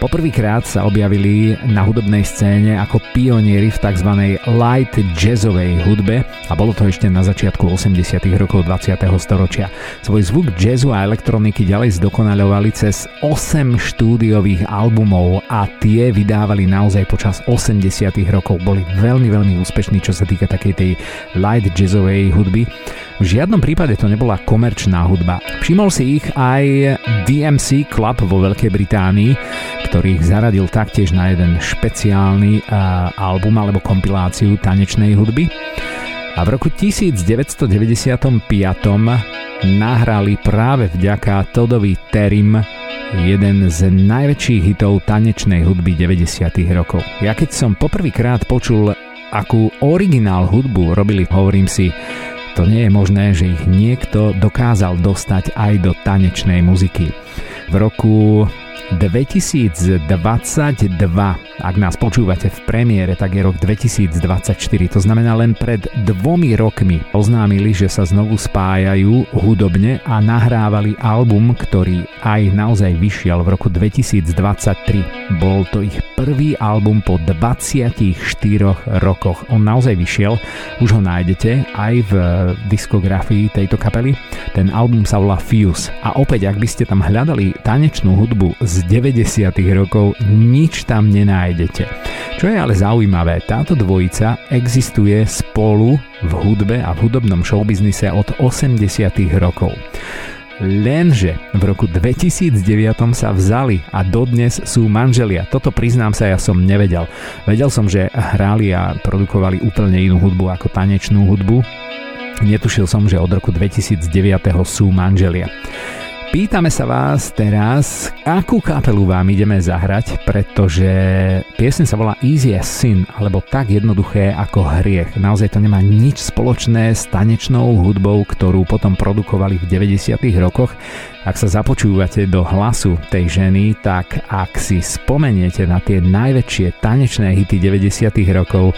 Poprvýkrát sa objavili na hudobnej scéne ako pionieri v tzv. light jazzovej hudbe a bolo to ešte na začiatku 80. rokov 20. storočia. Svoj zvuk jazzu a elektroniky ďalej zdokonalovali cez 8 štúdiových albumov a tie vydávali naozaj počas 80. rokov. Boli veľmi, veľmi úspešní, čo sa týka takej tej light jazzovej hudby. V žiadnom prípade to nebola komerčná hudba. Všimol si ich aj DMC Club vo Veľkej Británii, ktorý ich zaradil taktiež na jeden špeciálny uh, album alebo kompiláciu tanečnej hudby. A v roku 1995 nahrali práve vďaka Todovi Terim jeden z najväčších hitov tanečnej hudby 90. rokov. Ja keď som poprvýkrát počul, akú originál hudbu robili, hovorím si, to nie je možné, že ich niekto dokázal dostať aj do tanečnej muziky. V roku 2022, ak nás počúvate v premiére, tak je rok 2024. To znamená len pred dvomi rokmi oznámili, že sa znovu spájajú hudobne a nahrávali album, ktorý aj naozaj vyšiel v roku 2023. Bol to ich prvý album po 24 rokoch. On naozaj vyšiel, už ho nájdete aj v diskografii tejto kapely. Ten album sa volá Fuse a opäť, ak by ste tam hľadali tanečnú hudbu z 90. rokov nič tam nenájdete. Čo je ale zaujímavé, táto dvojica existuje spolu v hudbe a v hudobnom showbiznise od 80. rokov. Lenže v roku 2009 sa vzali a dodnes sú manželia. Toto priznám sa, ja som nevedel. Vedel som, že hráli a produkovali úplne inú hudbu ako tanečnú hudbu. Netušil som, že od roku 2009 sú manželia. Pýtame sa vás teraz, akú kapelu vám ideme zahrať, pretože piesň sa volá Easy as Sin, alebo tak jednoduché ako hriech. Naozaj to nemá nič spoločné s tanečnou hudbou, ktorú potom produkovali v 90. rokoch. Ak sa započúvate do hlasu tej ženy, tak ak si spomeniete na tie najväčšie tanečné hity 90. rokov,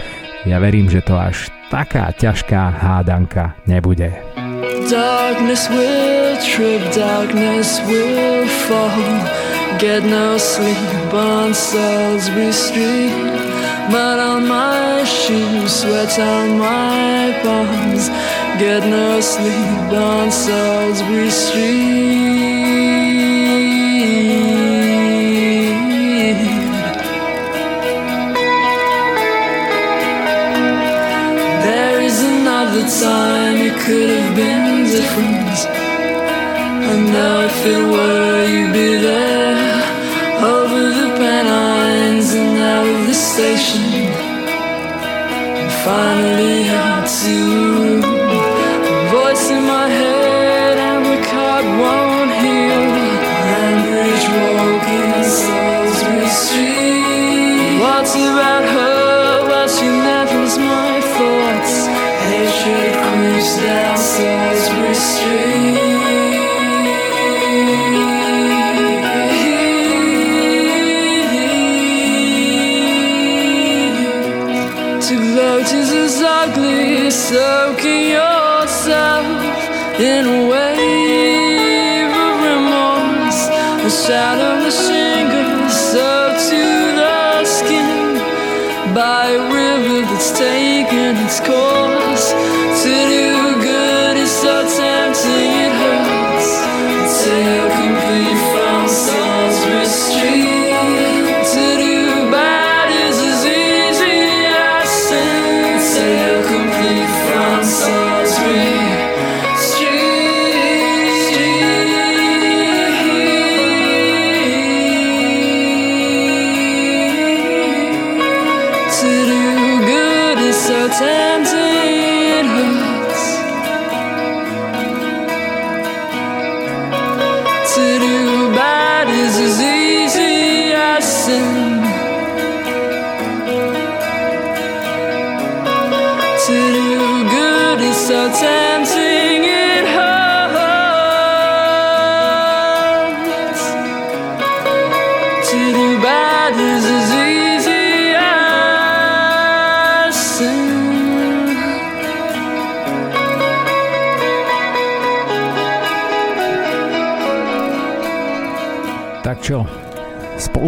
ja verím, že to až taká ťažká hádanka nebude. Darkness will trip, darkness will fall. Get no sleep on Salisbury Street. Mud on my shoes, sweat on my palms. Get no sleep on Salisbury Street. The time it could have been different. And now if it were, you'd be there over the Pennines and out of the station. And finally, out to the voice in my head, and the card won't heal. Ambridge walking Salisbury Street. What's about her? so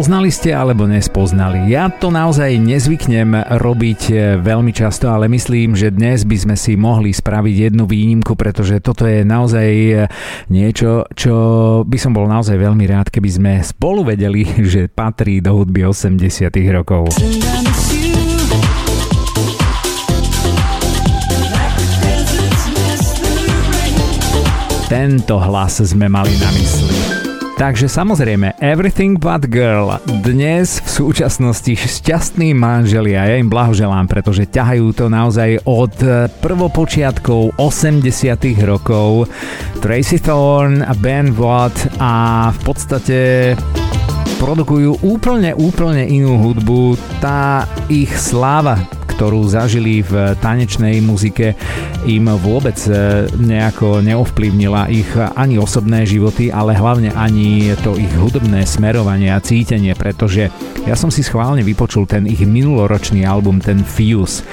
Spoznali ste alebo nespoznali? Ja to naozaj nezvyknem robiť e, veľmi často, ale myslím, že dnes by sme si mohli spraviť jednu výnimku, pretože toto je naozaj e, niečo, čo by som bol naozaj veľmi rád, keby sme spolu vedeli, že patrí do hudby 80 rokov. Tento hlas sme mali na mysli. Takže samozrejme, Everything But Girl. Dnes v súčasnosti šťastní manželia. Ja im blahoželám, pretože ťahajú to naozaj od prvopočiatkov 80 rokov. Tracy Thorn, Ben Watt a v podstate produkujú úplne, úplne inú hudbu. Tá ich sláva, ktorú zažili v tanečnej muzike, im vôbec e, nejako neovplyvnila ich ani osobné životy, ale hlavne ani to ich hudobné smerovanie a cítenie, pretože ja som si schválne vypočul ten ich minuloročný album, ten Fuse.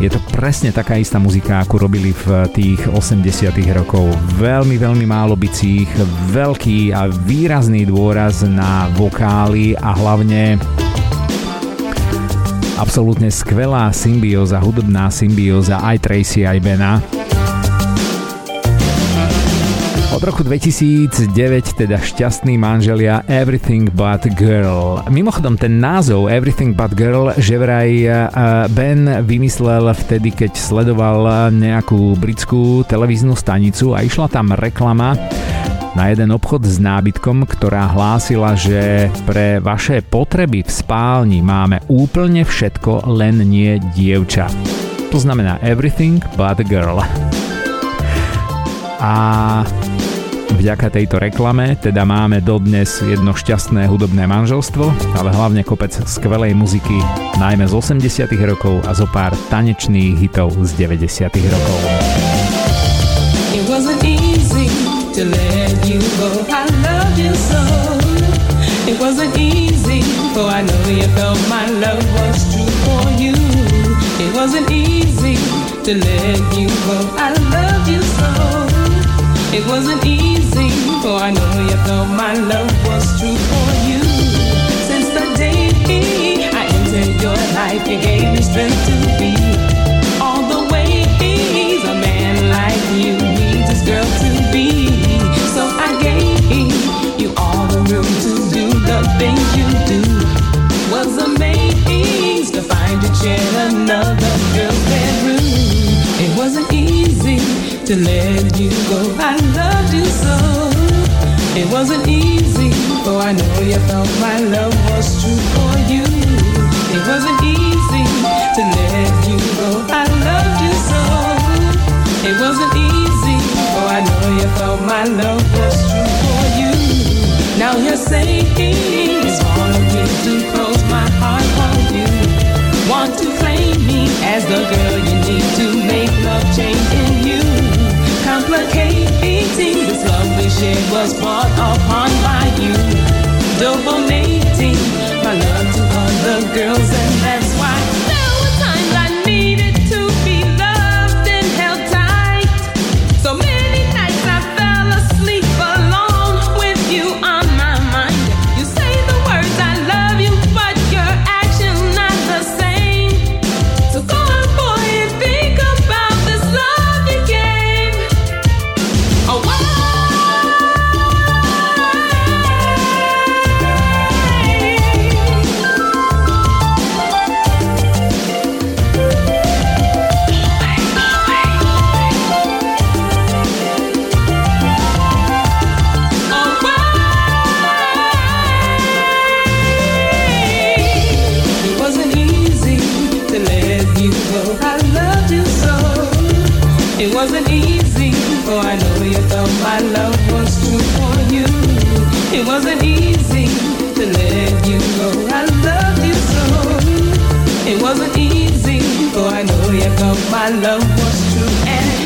Je to presne taká istá muzika, ako robili v tých 80 rokov. Veľmi, veľmi málo bicích, veľký a výrazný dôraz na vokály a hlavne Absolútne skvelá symbióza, hudobná symbióza aj Tracy, aj Bena. Od roku 2009 teda šťastný manželia Everything But Girl. Mimochodom ten názov Everything But Girl že vraj eh, Ben vymyslel vtedy, keď sledoval nejakú britskú televíznu stanicu a išla tam reklama na jeden obchod s nábytkom, ktorá hlásila, že pre vaše potreby v spálni máme úplne všetko, len nie dievča. To znamená everything but girl. A Vďaka tejto reklame teda máme dodnes jedno šťastné hudobné manželstvo, ale hlavne kopec skvelej muziky, najmä z 80 rokov a zo pár tanečných hitov z 90 rokov. Felt my love was true for you. It wasn't easy to let you go. I loved you so. It wasn't easy, for I know you felt my love was true for you. Since the day I entered your life, you gave me strength to be in another girl's bedroom. It wasn't easy to let you go. I loved you so. It wasn't easy, for I know you felt my love was true for you. It wasn't easy to let you go. I loved you so. It wasn't easy, for I know you felt my love was true for you. Now you're saying it's me to close my heart. Want to claim me as the girl you need to make love change in you. Complicating this love we shared was brought upon by you. Donating my love to other girls and that's It wasn't easy, for I know you thought my love was true for you. It wasn't easy to let you go. I loved you so. It wasn't easy, for I know you thought my love was true. And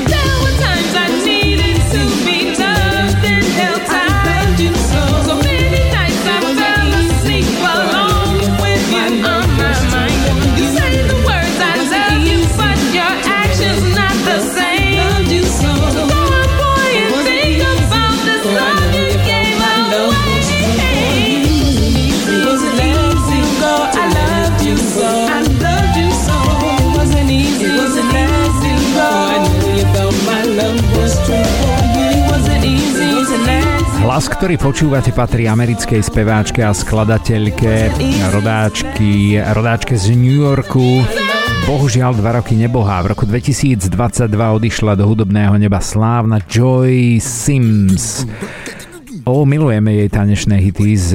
ktorý počúvate, patrí americkej speváčke a skladateľke, rodáčky, rodáčke z New Yorku. Bohužiaľ dva roky nebohá. V roku 2022 odišla do hudobného neba slávna Joy Sims. O, milujeme jej tanečné hity z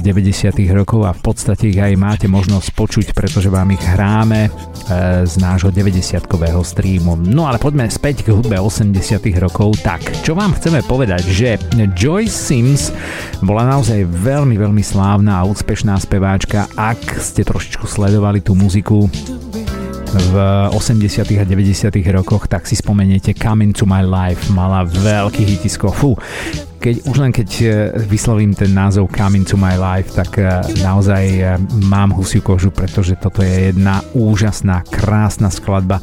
90. Eh, rokov a v podstate ich aj máte možnosť počuť, pretože vám ich hráme eh, z nášho 90-kového streamu. No ale poďme späť k hudbe 80 rokov. Tak, čo vám chceme povedať, že Joy Sims bola naozaj veľmi, veľmi slávna a úspešná speváčka. Ak ste trošičku sledovali tú muziku, v 80. a 90. rokoch, tak si spomeniete Come Into My Life, mala veľký hitisko. Fú, keď, už len keď e, vyslovím ten názov Come Into My Life, tak e, naozaj e, mám husiu kožu, pretože toto je jedna úžasná, krásna skladba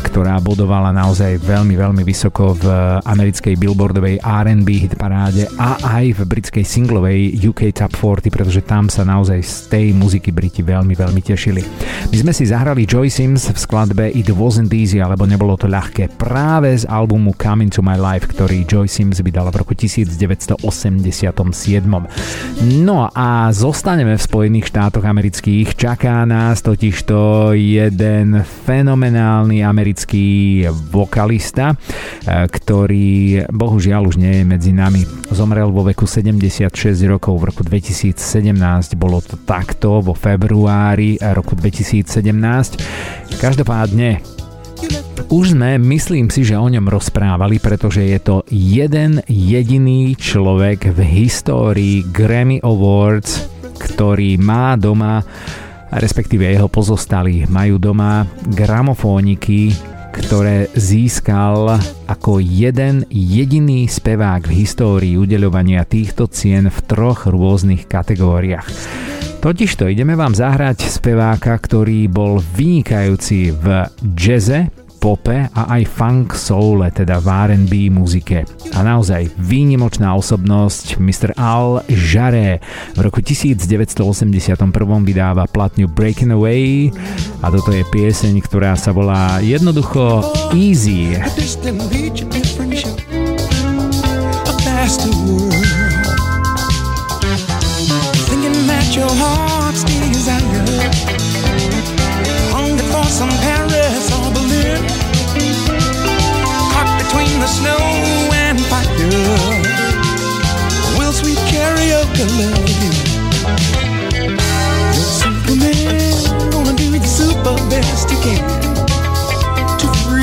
ktorá bodovala naozaj veľmi, veľmi vysoko v americkej billboardovej R&B hit paráde a aj v britskej singlovej UK Top 40, pretože tam sa naozaj z tej muziky Briti veľmi, veľmi tešili. My sme si zahrali Joy Sims v skladbe It Wasn't Easy, alebo nebolo to ľahké, práve z albumu Come Into My Life, ktorý Joy Sims vydala v roku 1987. No a zostaneme v Spojených štátoch amerických. Čaká nás totižto jeden fenomenálny americký vokalista, e, ktorý bohužiaľ už nie je medzi nami. Zomrel vo veku 76 rokov v roku 2017, bolo to takto vo februári roku 2017. Každopádne už sme, myslím si, že o ňom rozprávali, pretože je to jeden jediný človek v histórii Grammy Awards, ktorý má doma respektíve jeho pozostali majú doma gramofóniky, ktoré získal ako jeden jediný spevák v histórii udeľovania týchto cien v troch rôznych kategóriách. Totižto ideme vám zahrať speváka, ktorý bol vynikajúci v jaze, pope a aj funk soule, teda v R&B muzike. A naozaj výnimočná osobnosť Mr. Al Jarre v roku 1981 vydáva platňu Breaking Away a toto je pieseň, ktorá sa volá jednoducho Easy.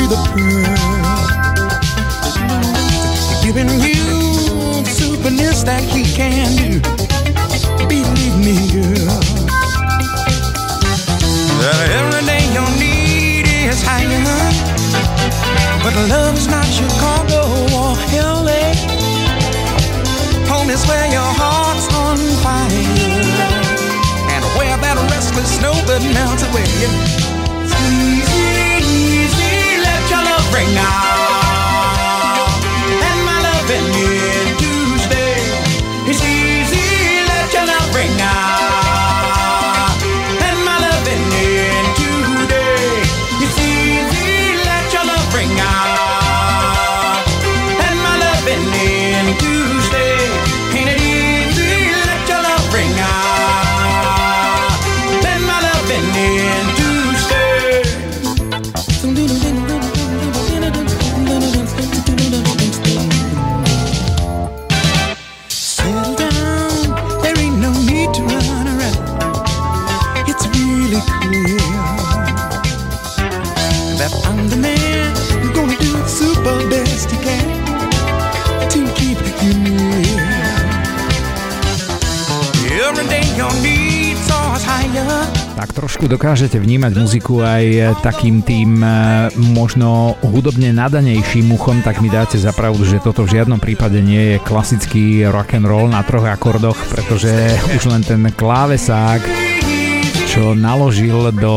The pearl. Giving you the superness that he can do. Believe me, girl. That every day your need is higher. But love is not Chicago or LA. Home is where your heart's on fire. And where that restless snowbird melts away. Trošku dokážete vnímať muziku aj takým tým e, možno hudobne nadanejším uchom, tak mi dáte zapravdu, že toto v žiadnom prípade nie je klasický rock and roll na troch akordoch, pretože už len ten klávesák, čo naložil do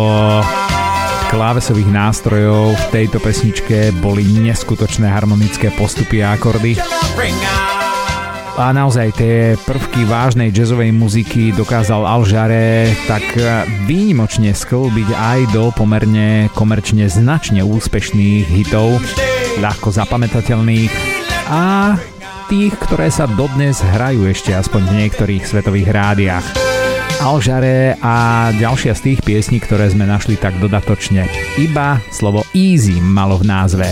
klávesových nástrojov v tejto pesničke boli neskutočné harmonické postupy a akordy a naozaj tie prvky vážnej jazzovej muziky dokázal Al Jarre tak výnimočne sklbiť aj do pomerne komerčne značne úspešných hitov, ľahko zapamätateľných a tých, ktoré sa dodnes hrajú ešte aspoň v niektorých svetových rádiách. Alžare a ďalšia z tých piesní, ktoré sme našli tak dodatočne. Iba slovo easy malo v názve.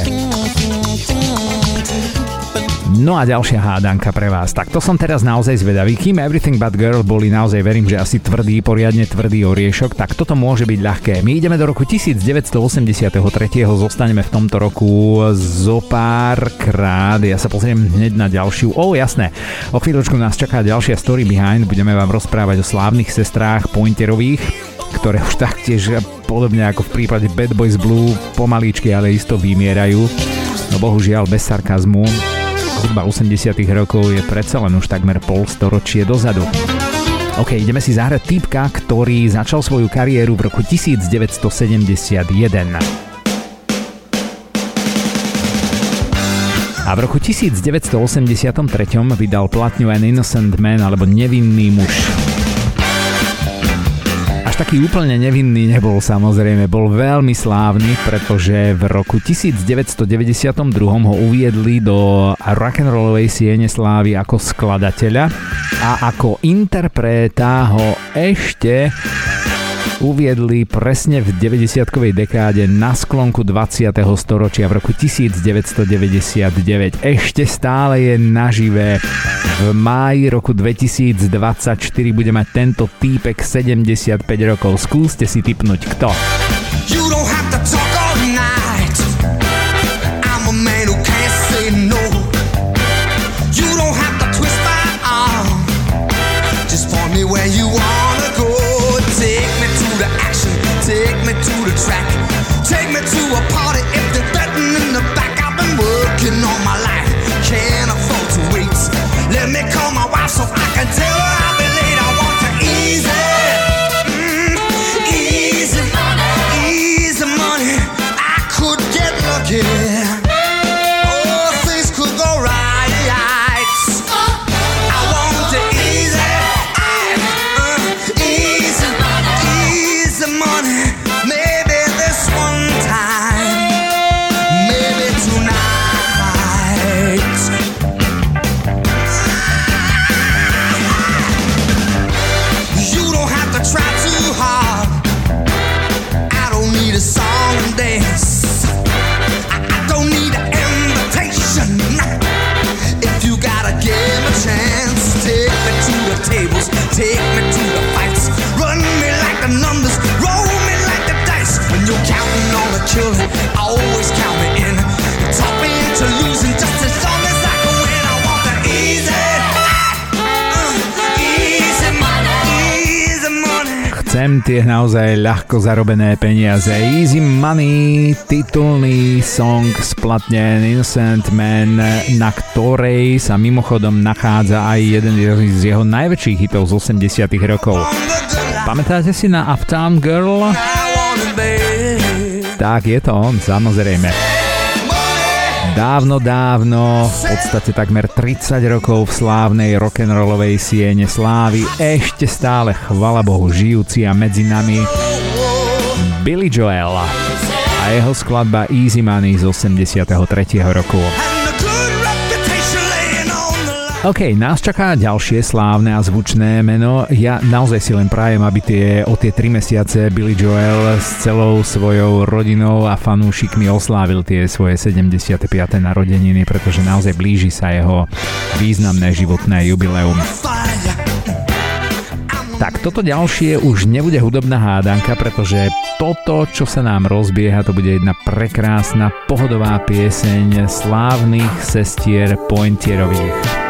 No a ďalšia hádanka pre vás. Tak to som teraz naozaj zvedavý. Kým Everything But Girl boli naozaj, verím, že asi tvrdý, poriadne tvrdý oriešok, tak toto môže byť ľahké. My ideme do roku 1983. Zostaneme v tomto roku zo pár krát. Ja sa pozriem hneď na ďalšiu. O, jasné. O chvíľočku nás čaká ďalšia story behind. Budeme vám rozprávať o slávnych sestrách Pointerových ktoré už taktiež podobne ako v prípade Bad Boys Blue pomalíčky, ale isto vymierajú. No bohužiaľ bez sarkazmu hudba 80 rokov je predsa len už takmer pol storočie dozadu. OK, ideme si zahrať týpka, ktorý začal svoju kariéru v roku 1971. A v roku 1983 vydal platňu An Innocent Man alebo Nevinný muž taký úplne nevinný nebol samozrejme, bol veľmi slávny, pretože v roku 1992 ho uviedli do rock'n'rollovej siene slávy ako skladateľa a ako interpreta ho ešte uviedli presne v 90-kovej dekáde na sklonku 20. storočia v roku 1999. Ešte stále je naživé. V máji roku 2024 bude mať tento týpek 75 rokov. Skúste si typnúť kto. You don't have to talk tie naozaj ľahko zarobené peniaze. Easy Money, titulný song splatne Innocent Man, na ktorej sa mimochodom nachádza aj jeden z jeho najväčších hitov z 80 rokov. Pamätáte si na Uptown Girl? Tak je to on, samozrejme. Dávno, dávno, v podstate takmer 30 rokov v slávnej rock'n'rollovej siene slávy, ešte stále, chvala Bohu, žijúci a medzi nami Billy Joel a jeho skladba Easy Money z 83. roku. OK, nás čaká ďalšie slávne a zvučné meno. Ja naozaj si len prajem, aby tie, o tie 3 mesiace Billy Joel s celou svojou rodinou a fanúšikmi oslávil tie svoje 75. narodeniny, pretože naozaj blíži sa jeho významné životné jubileum. Tak toto ďalšie už nebude hudobná hádanka, pretože toto, čo sa nám rozbieha, to bude jedna prekrásna pohodová pieseň slávnych sestier Pointierových.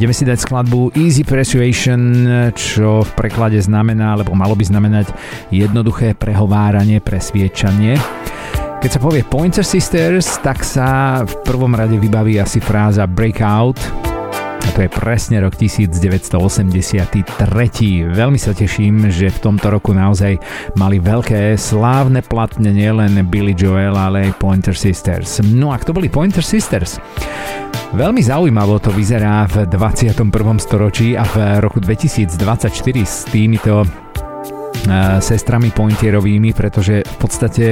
Ideme si dať skladbu Easy Persuasion, čo v preklade znamená, alebo malo by znamenať jednoduché prehováranie, presviečanie. Keď sa povie Pointer Sisters, tak sa v prvom rade vybaví asi fráza Breakout, a to je presne rok 1983. Veľmi sa teším, že v tomto roku naozaj mali veľké slávne platne nielen Billy Joel, ale aj Pointer Sisters. No a kto boli Pointer Sisters? Veľmi zaujímavo to vyzerá v 21. storočí a v roku 2024 s týmito sestrami Pointierovými, pretože v podstate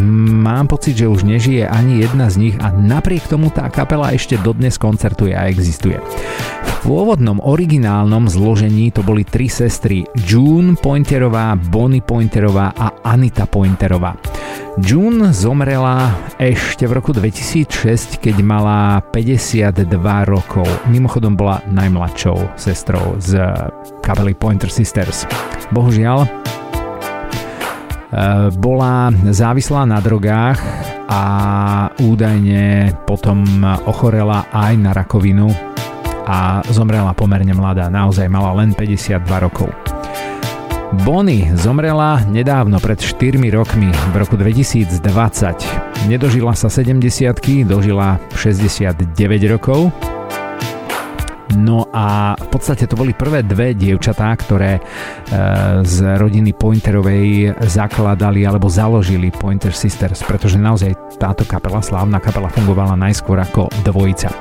mám pocit, že už nežije ani jedna z nich a napriek tomu tá kapela ešte dodnes koncertuje a existuje. V pôvodnom originálnom zložení to boli tri sestry June Pointerová, Bonnie Pointerová a Anita Pointerová. June zomrela ešte v roku 2006, keď mala 52 rokov. Mimochodom bola najmladšou sestrou z kapely Pointer Sisters. Bohužiaľ, e, bola závislá na drogách a údajne potom ochorela aj na rakovinu a zomrela pomerne mladá, naozaj mala len 52 rokov. Bonnie zomrela nedávno pred 4 rokmi, v roku 2020. Nedožila sa 70 dožila 69 rokov No a v podstate to boli prvé dve dievčatá, ktoré e, z rodiny Pointerovej zakladali alebo založili Pointer Sisters, pretože naozaj táto kapela, slávna kapela, fungovala najskôr ako dvojica. E,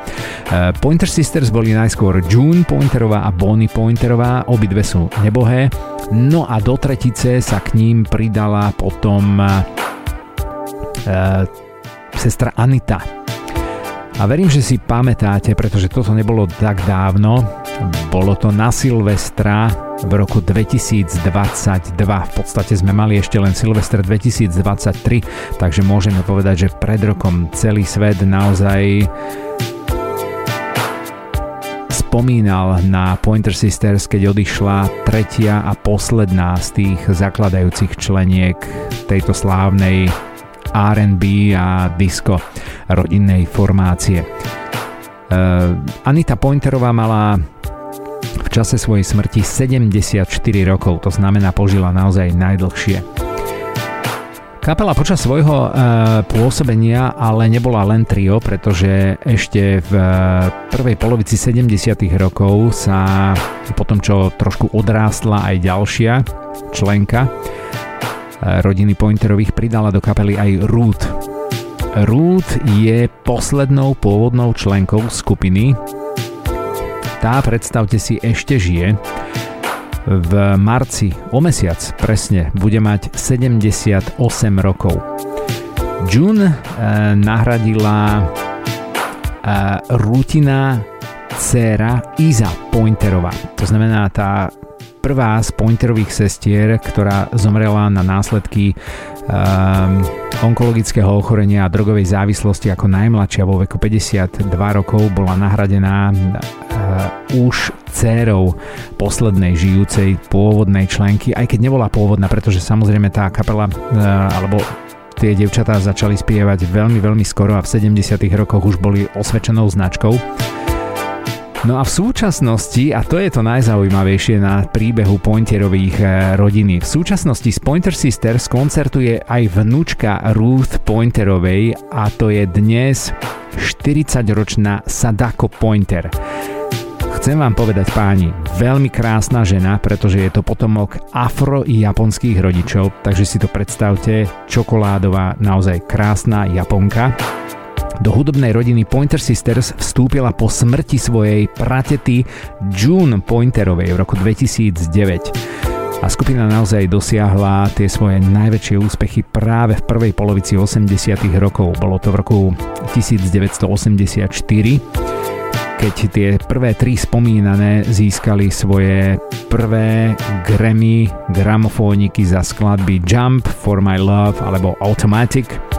Pointer Sisters boli najskôr June Pointerová a Bonnie Pointerová, obidve sú nebohé, no a do tretice sa k ním pridala potom e, sestra Anita, a verím, že si pamätáte, pretože toto nebolo tak dávno, bolo to na Silvestra v roku 2022. V podstate sme mali ešte len Silvestre 2023, takže môžeme povedať, že pred rokom celý svet naozaj spomínal na Pointer Sisters, keď odišla tretia a posledná z tých zakladajúcich členiek tejto slávnej R&B a disco rodinnej formácie. E, Anita Pointerová mala v čase svojej smrti 74 rokov, to znamená požila naozaj najdlhšie. Kapela počas svojho e, pôsobenia ale nebola len trio, pretože ešte v e, prvej polovici 70. rokov sa potom, čo trošku odrástla aj ďalšia členka rodiny Pointerových, pridala do kapely aj Ruth, Ruth je poslednou pôvodnou členkou skupiny. Tá, predstavte si, ešte žije. V marci, o mesiac presne, bude mať 78 rokov. June eh, nahradila eh, Rutina dcéra Iza Pointerová. To znamená tá prvá z Pointerových sestier, ktorá zomrela na následky um, onkologického ochorenia a drogovej závislosti ako najmladšia vo veku 52 rokov bola nahradená uh, už dcérou poslednej žijúcej pôvodnej členky, aj keď nebola pôvodná, pretože samozrejme tá kapela uh, alebo tie devčatá začali spievať veľmi, veľmi skoro a v 70 rokoch už boli osvedčenou značkou. No a v súčasnosti, a to je to najzaujímavejšie na príbehu Pointerových eh, rodiny, v súčasnosti z Pointer Sisters koncertuje aj vnúčka Ruth Pointerovej a to je dnes 40-ročná Sadako Pointer. Chcem vám povedať páni, veľmi krásna žena, pretože je to potomok afro-japonských rodičov, takže si to predstavte, čokoládová, naozaj krásna Japonka. Do hudobnej rodiny Pointer Sisters vstúpila po smrti svojej pratety June Pointerovej v roku 2009 a skupina naozaj dosiahla tie svoje najväčšie úspechy práve v prvej polovici 80 rokov. Bolo to v roku 1984, keď tie prvé tri spomínané získali svoje prvé Grammy gramofóniky za skladby Jump, For My Love alebo Automatic –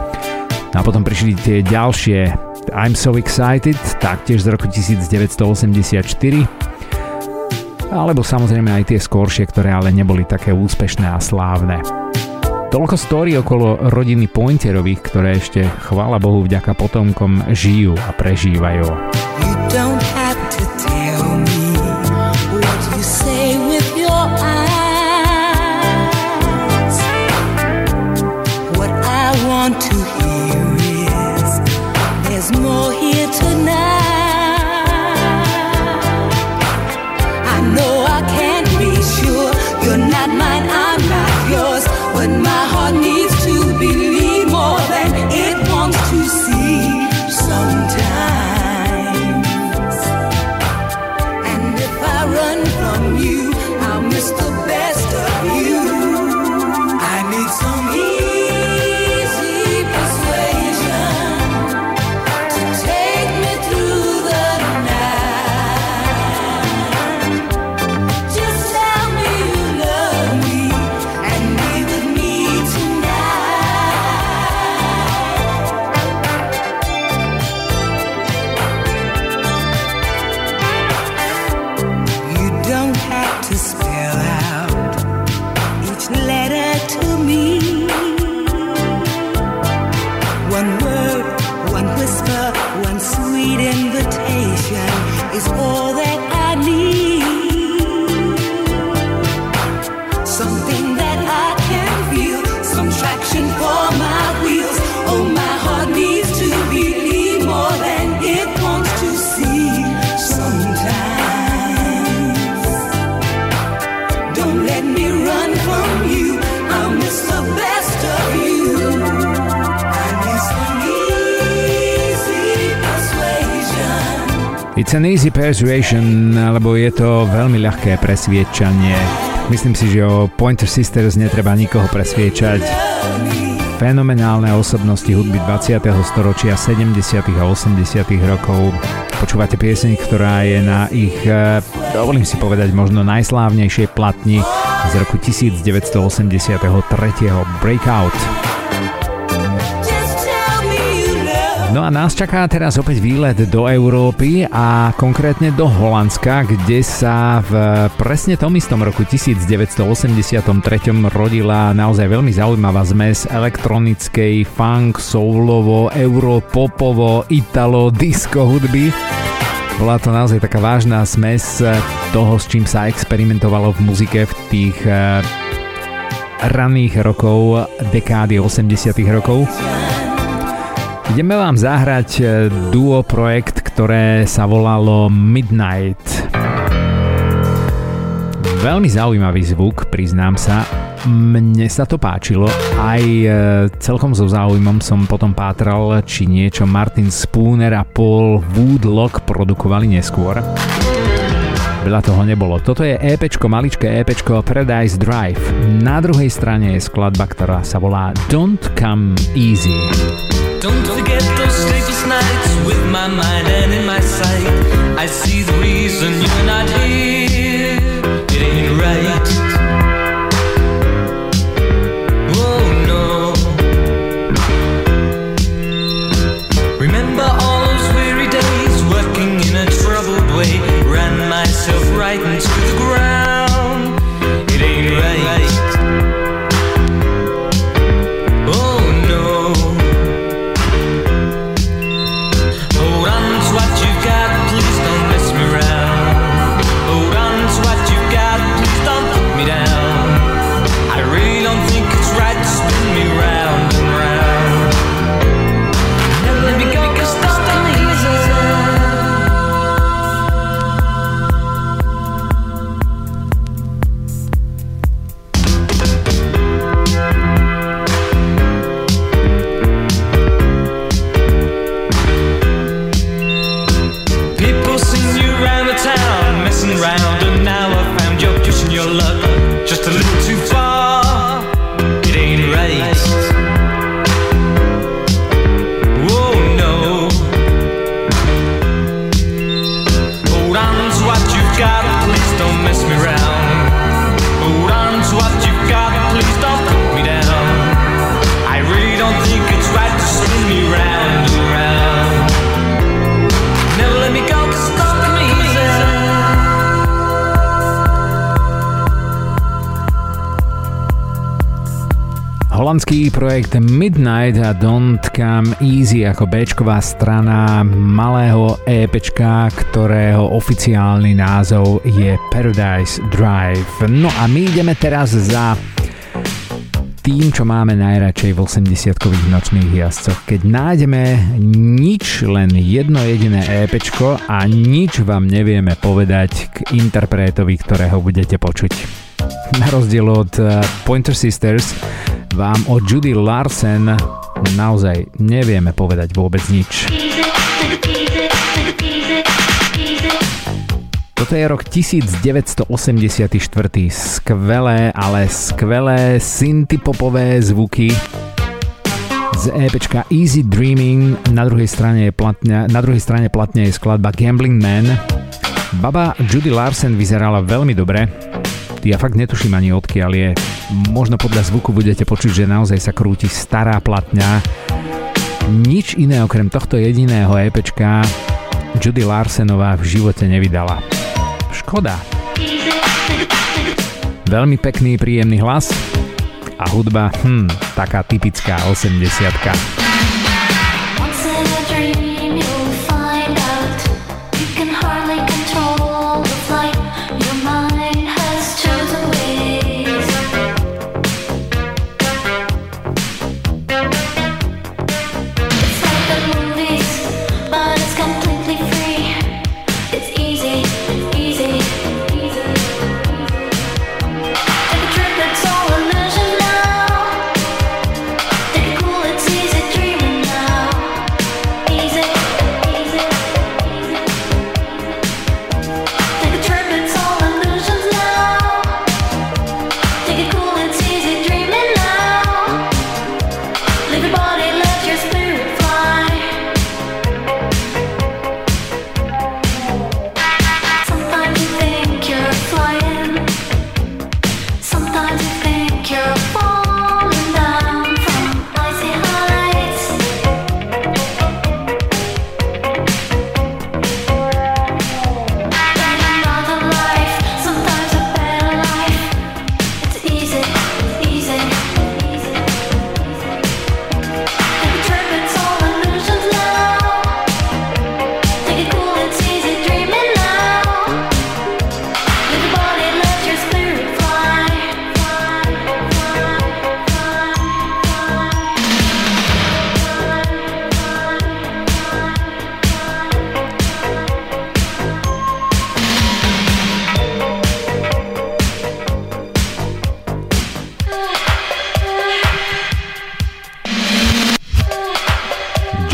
No a potom prišli tie ďalšie I'm So Excited, taktiež z roku 1984, alebo samozrejme aj tie skoršie, ktoré ale neboli také úspešné a slávne. Toľko story okolo rodiny Pointerových, ktoré ešte, chvála Bohu, vďaka potomkom žijú a prežívajú. You don't persuasion, lebo je to veľmi ľahké presviečanie. Myslím si, že o Pointer Sisters netreba nikoho presviečať. Fenomenálne osobnosti hudby 20. storočia, 70. a 80. rokov. Počúvate pieseň, ktorá je na ich, eh, dovolím si povedať, možno najslávnejšej platni z roku 1983. Breakout. No a nás čaká teraz opäť výlet do Európy a konkrétne do Holandska, kde sa v presne tom istom roku 1983 rodila naozaj veľmi zaujímavá zmes elektronickej funk, soulovo, europopovo, italo, disco hudby. Bola to naozaj taká vážna zmes toho, s čím sa experimentovalo v muzike v tých eh, raných rokov, dekády 80 rokov. Ideme vám zahrať e, duo projekt, ktoré sa volalo Midnight. Veľmi zaujímavý zvuk, priznám sa. Mne sa to páčilo, aj e, celkom so záujmom som potom pátral, či niečo Martin Spooner a Paul Woodlock produkovali neskôr. Veľa toho nebolo. Toto je EPčko, maličké EPčko Paradise Drive. Na druhej strane je skladba, ktorá sa volá Don't Come Easy. I see the reason you're not holandský projekt Midnight a Don't Come Easy ako Bčková strana malého EPčka, ktorého oficiálny názov je Paradise Drive. No a my ideme teraz za tým, čo máme najradšej v 80-kových nočných jazdcoch. Keď nájdeme nič, len jedno jediné EPčko a nič vám nevieme povedať k interpretovi, ktorého budete počuť. Na rozdiel od eh, Pointer Sisters, vám o Judy Larsen naozaj nevieme povedať vôbec nič. Toto je rok 1984. Skvelé, ale skvelé synthpopové zvuky z EPčka Easy Dreaming. Na druhej strane, je platňa, na druhej strane platne je skladba Gambling Man. Baba Judy Larsen vyzerala veľmi dobre. Ja fakt netuším ani odkiaľ je možno podľa zvuku budete počuť, že naozaj sa krúti stará platňa. Nič iné okrem tohto jediného EPčka Judy Larsenová v živote nevydala. Škoda. Veľmi pekný, príjemný hlas a hudba, hm, taká typická 80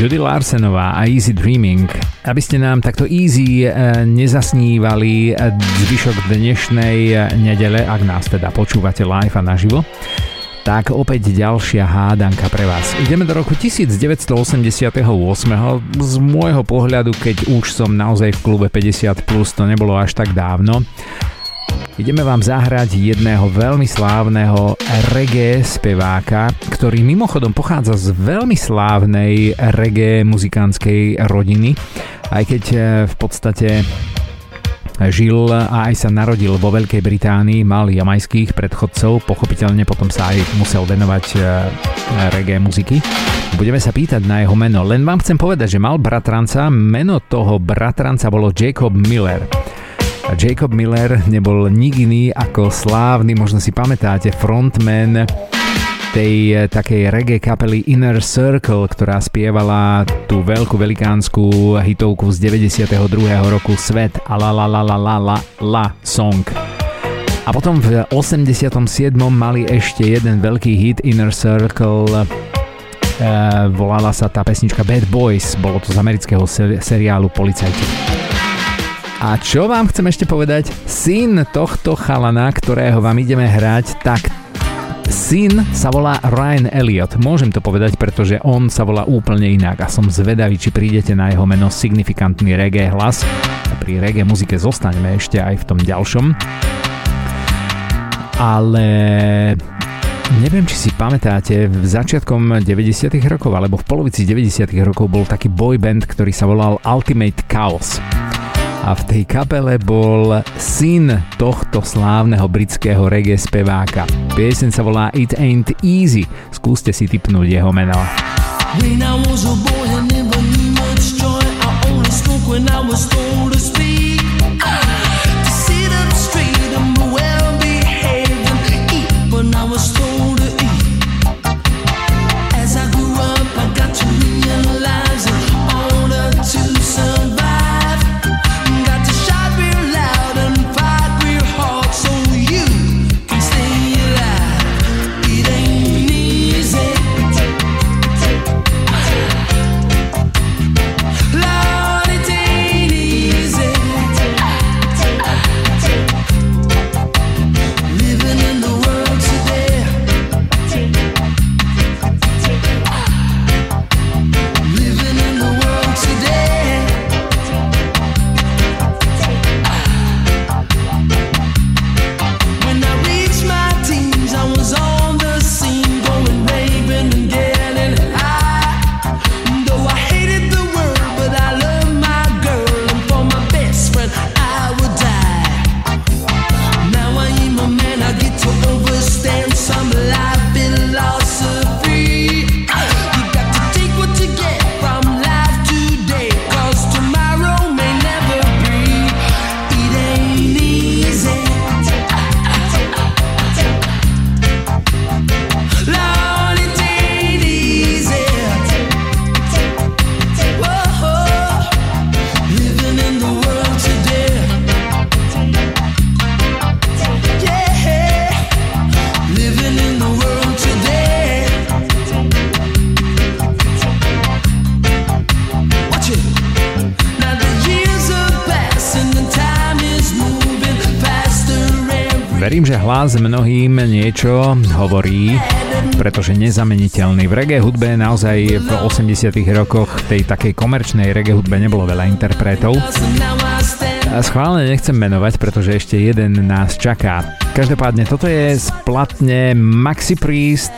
Judy Larsenová a Easy Dreaming. Aby ste nám takto easy e, nezasnívali zvyšok dnešnej nedele, ak nás teda počúvate live a naživo, tak opäť ďalšia hádanka pre vás. Ideme do roku 1988. Z môjho pohľadu, keď už som naozaj v klube 50+, plus, to nebolo až tak dávno. Ideme vám zahrať jedného veľmi slávneho reggae speváka, ktorý mimochodom pochádza z veľmi slávnej reggae muzikánskej rodiny, aj keď eh, v podstate žil a aj sa narodil vo Veľkej Británii, mal jamajských predchodcov, pochopiteľne potom sa aj musel venovať e, reggae muziky. Budeme sa pýtať na jeho meno, len vám chcem povedať, že mal bratranca, meno toho bratranca bolo Jacob Miller. Jacob Miller nebol nik iný ako slávny, možno si pamätáte, frontman tej eh, takej reggae kapely Inner Circle, ktorá spievala tú veľkú velikánsku hitovku z 92. roku Svet a la la la la la la la song. A potom v 87. mali ešte jeden veľký hit Inner Circle e, volala sa tá pesnička Bad Boys, bolo to z amerického seriálu Policajti. A čo vám chcem ešte povedať? Syn tohto chalana, ktorého vám ideme hrať, tak Syn sa volá Ryan Elliot. Môžem to povedať, pretože on sa volá úplne inak a som zvedavý, či prídete na jeho meno signifikantný reggae hlas. Pri reggae muzike zostaneme ešte aj v tom ďalšom. Ale Neviem, či si pamätáte, v začiatkom 90. rokov alebo v polovici 90. rokov bol taký boy band, ktorý sa volal Ultimate Chaos a v tej kapele bol syn tohto slávneho britského reggae speváka. Piesen sa volá It Ain't Easy. Skúste si typnúť jeho meno. When I was a boy, I never knew much joy. I only spoke when I was told hlas mnohým niečo hovorí, pretože nezameniteľný. V reggae hudbe naozaj v 80 rokoch tej takej komerčnej reggae hudbe nebolo veľa interpretov. A schválne nechcem menovať, pretože ešte jeden nás čaká. Každopádne toto je splatne Maxi Priest,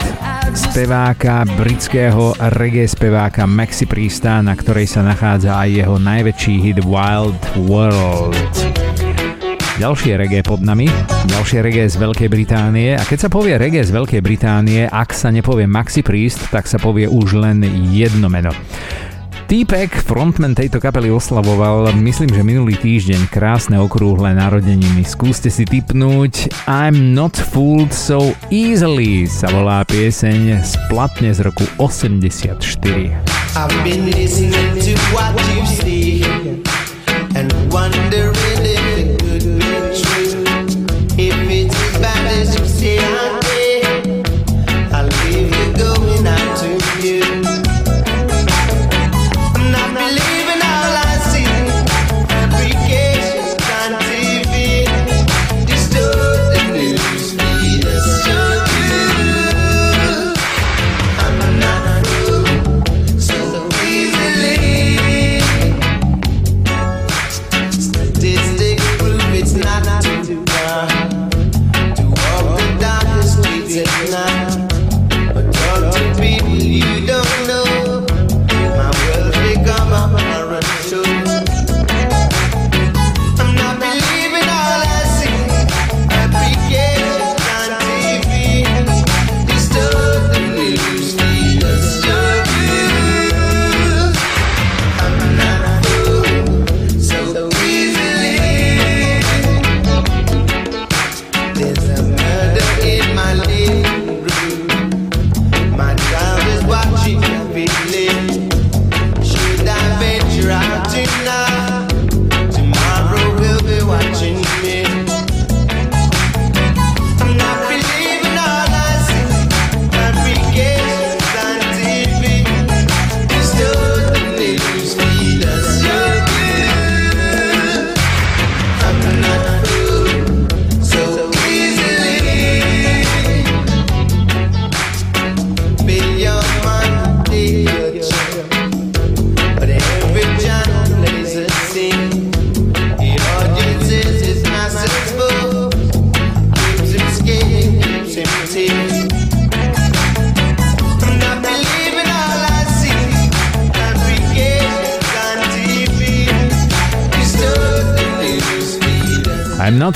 speváka, britského reggae speváka Maxi Priesta, na ktorej sa nachádza aj jeho najväčší hit Wild World. Ďalšie reggae pod nami, ďalšie reggae z Veľkej Británie a keď sa povie reggae z Veľkej Británie, ak sa nepovie Maxi Priest, tak sa povie už len jedno meno. Týpek, frontman tejto kapely oslavoval, myslím, že minulý týždeň krásne okrúhle narodeniny. Skúste si typnúť I'm not fooled so easily sa volá pieseň splatne z roku 84. I've been listening to what you see and wondering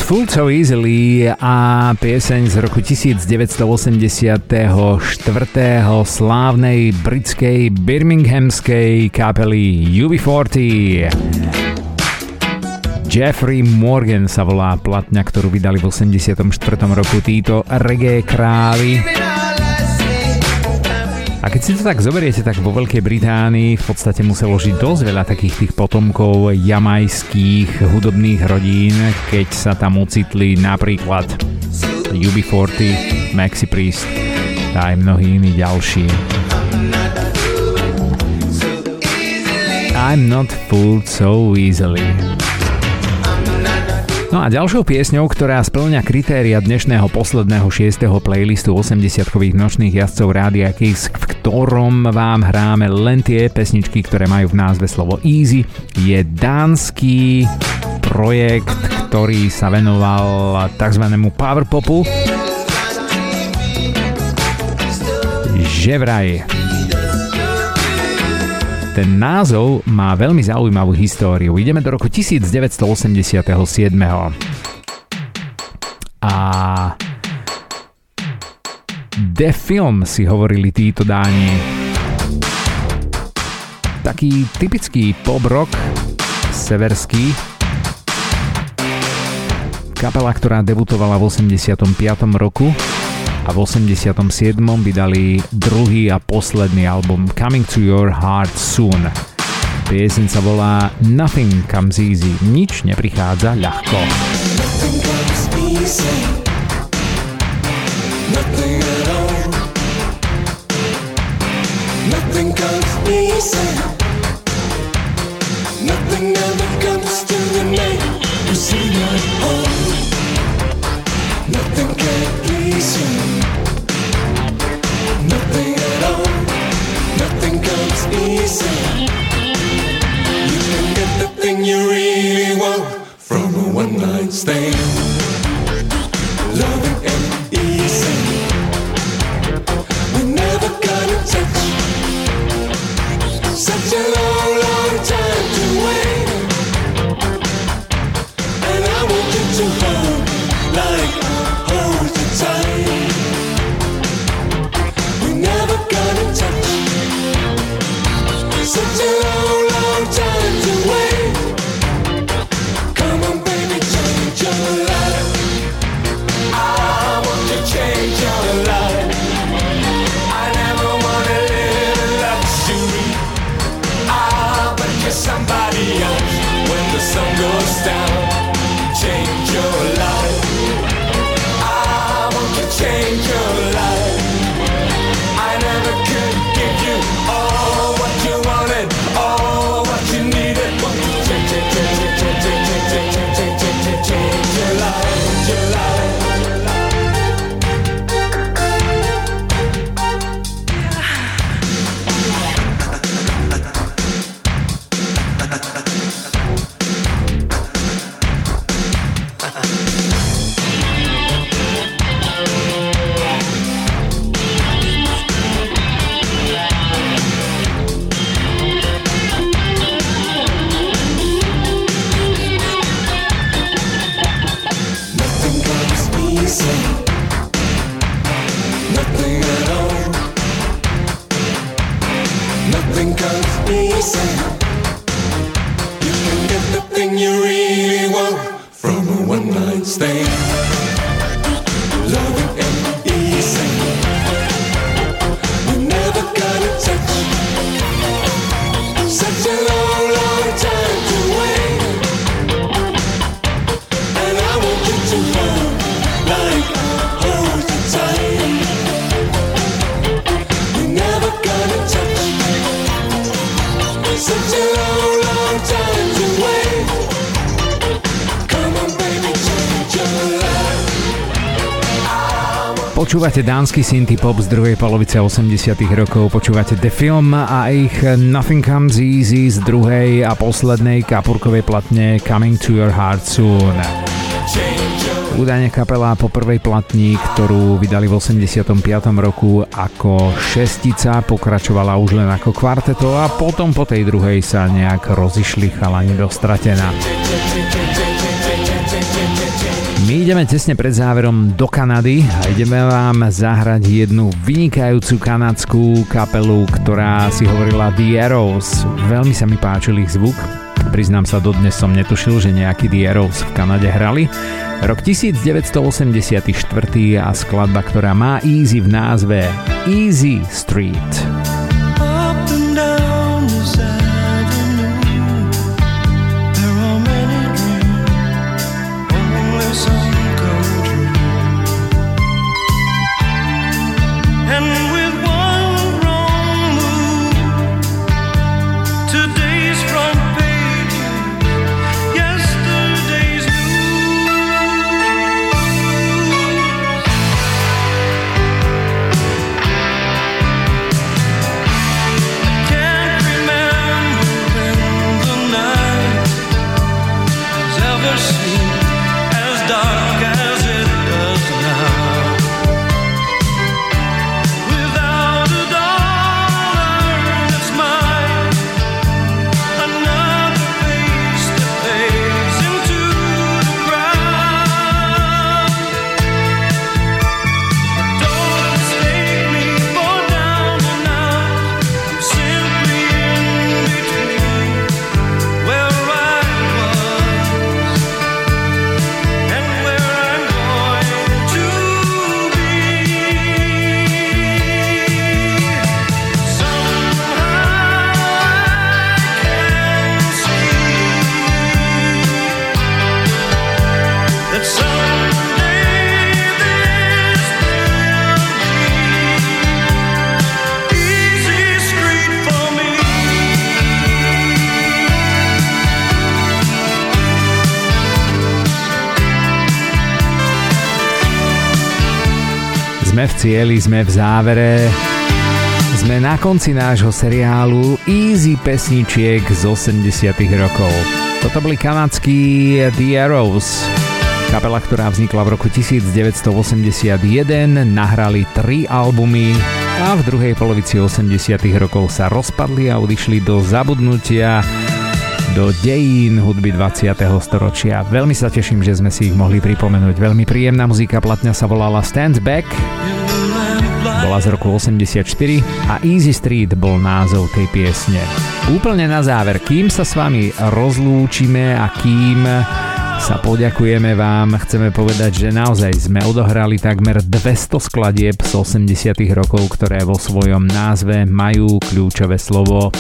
Fooled so easily a pieseň z roku 1984. slávnej britskej birminghamskej kapely UB40. Jeffrey Morgan sa volá platňa, ktorú vydali v 84. roku títo reggae králi. A keď si to tak zoberiete, tak vo Veľkej Británii v podstate muselo žiť dosť veľa takých tých potomkov jamajských hudobných rodín, keď sa tam ocitli napríklad UB40, Maxi Priest a aj mnohí iní ďalší. I'm not fooled so easily. No a ďalšou piesňou, ktorá splňa kritéria dnešného posledného 6. playlistu 80-kových nočných jazdcov Rádia Kiss, v ktorom vám hráme len tie pesničky, ktoré majú v názve slovo Easy, je dánsky projekt, ktorý sa venoval tzv. powerpopu. Že vraj ten názov má veľmi zaujímavú históriu. Ideme do roku 1987. A The Film si hovorili títo dáni. Taký typický pop rock, severský, kapela, ktorá debutovala v 85. roku a v 87. vydali druhý a posledný album Coming to Your Heart Soon. Pieseň sa volá Nothing Comes Easy, nič neprichádza ľahko. Nothing ever comes to the man who see my home. Nothing can please you. easy. Nothing comes easy You get the thing you really want from a one night stand. Loving ain't easy. We never gonna touch. Such a long, Počúvate dánsky synty pop z druhej polovice 80 rokov, počúvate The Film a ich Nothing Comes Easy z druhej a poslednej kapurkovej platne Coming to Your Heart Soon. Údajne kapela po prvej platni, ktorú vydali v 85. roku ako šestica, pokračovala už len ako kvarteto a potom po tej druhej sa nejak rozišli chalani do stratená. My ideme tesne pred záverom do Kanady a ideme vám zahrať jednu vynikajúcu kanadskú kapelu, ktorá si hovorila The Arrows. Veľmi sa mi páčil ich zvuk. Priznám sa, dodnes som netušil, že nejaký The Arrows v Kanade hrali. Rok 1984 a skladba, ktorá má Easy v názve Easy Street. Cieli, sme v závere. Sme na konci nášho seriálu Easy pesničiek z 80 rokov. Toto boli kanadskí The Arrows, kapela, ktorá vznikla v roku 1981, nahrali tri albumy a v druhej polovici 80 rokov sa rozpadli a odišli do zabudnutia do dejín hudby 20. storočia. Veľmi sa teším, že sme si ich mohli pripomenúť. Veľmi príjemná muzika platňa sa volala Stand Back bola z roku 84 a Easy Street bol názov tej piesne. Úplne na záver, kým sa s vami rozlúčime a kým sa poďakujeme vám, chceme povedať, že naozaj sme odohrali takmer 200 skladieb z 80 rokov, ktoré vo svojom názve majú kľúčové slovo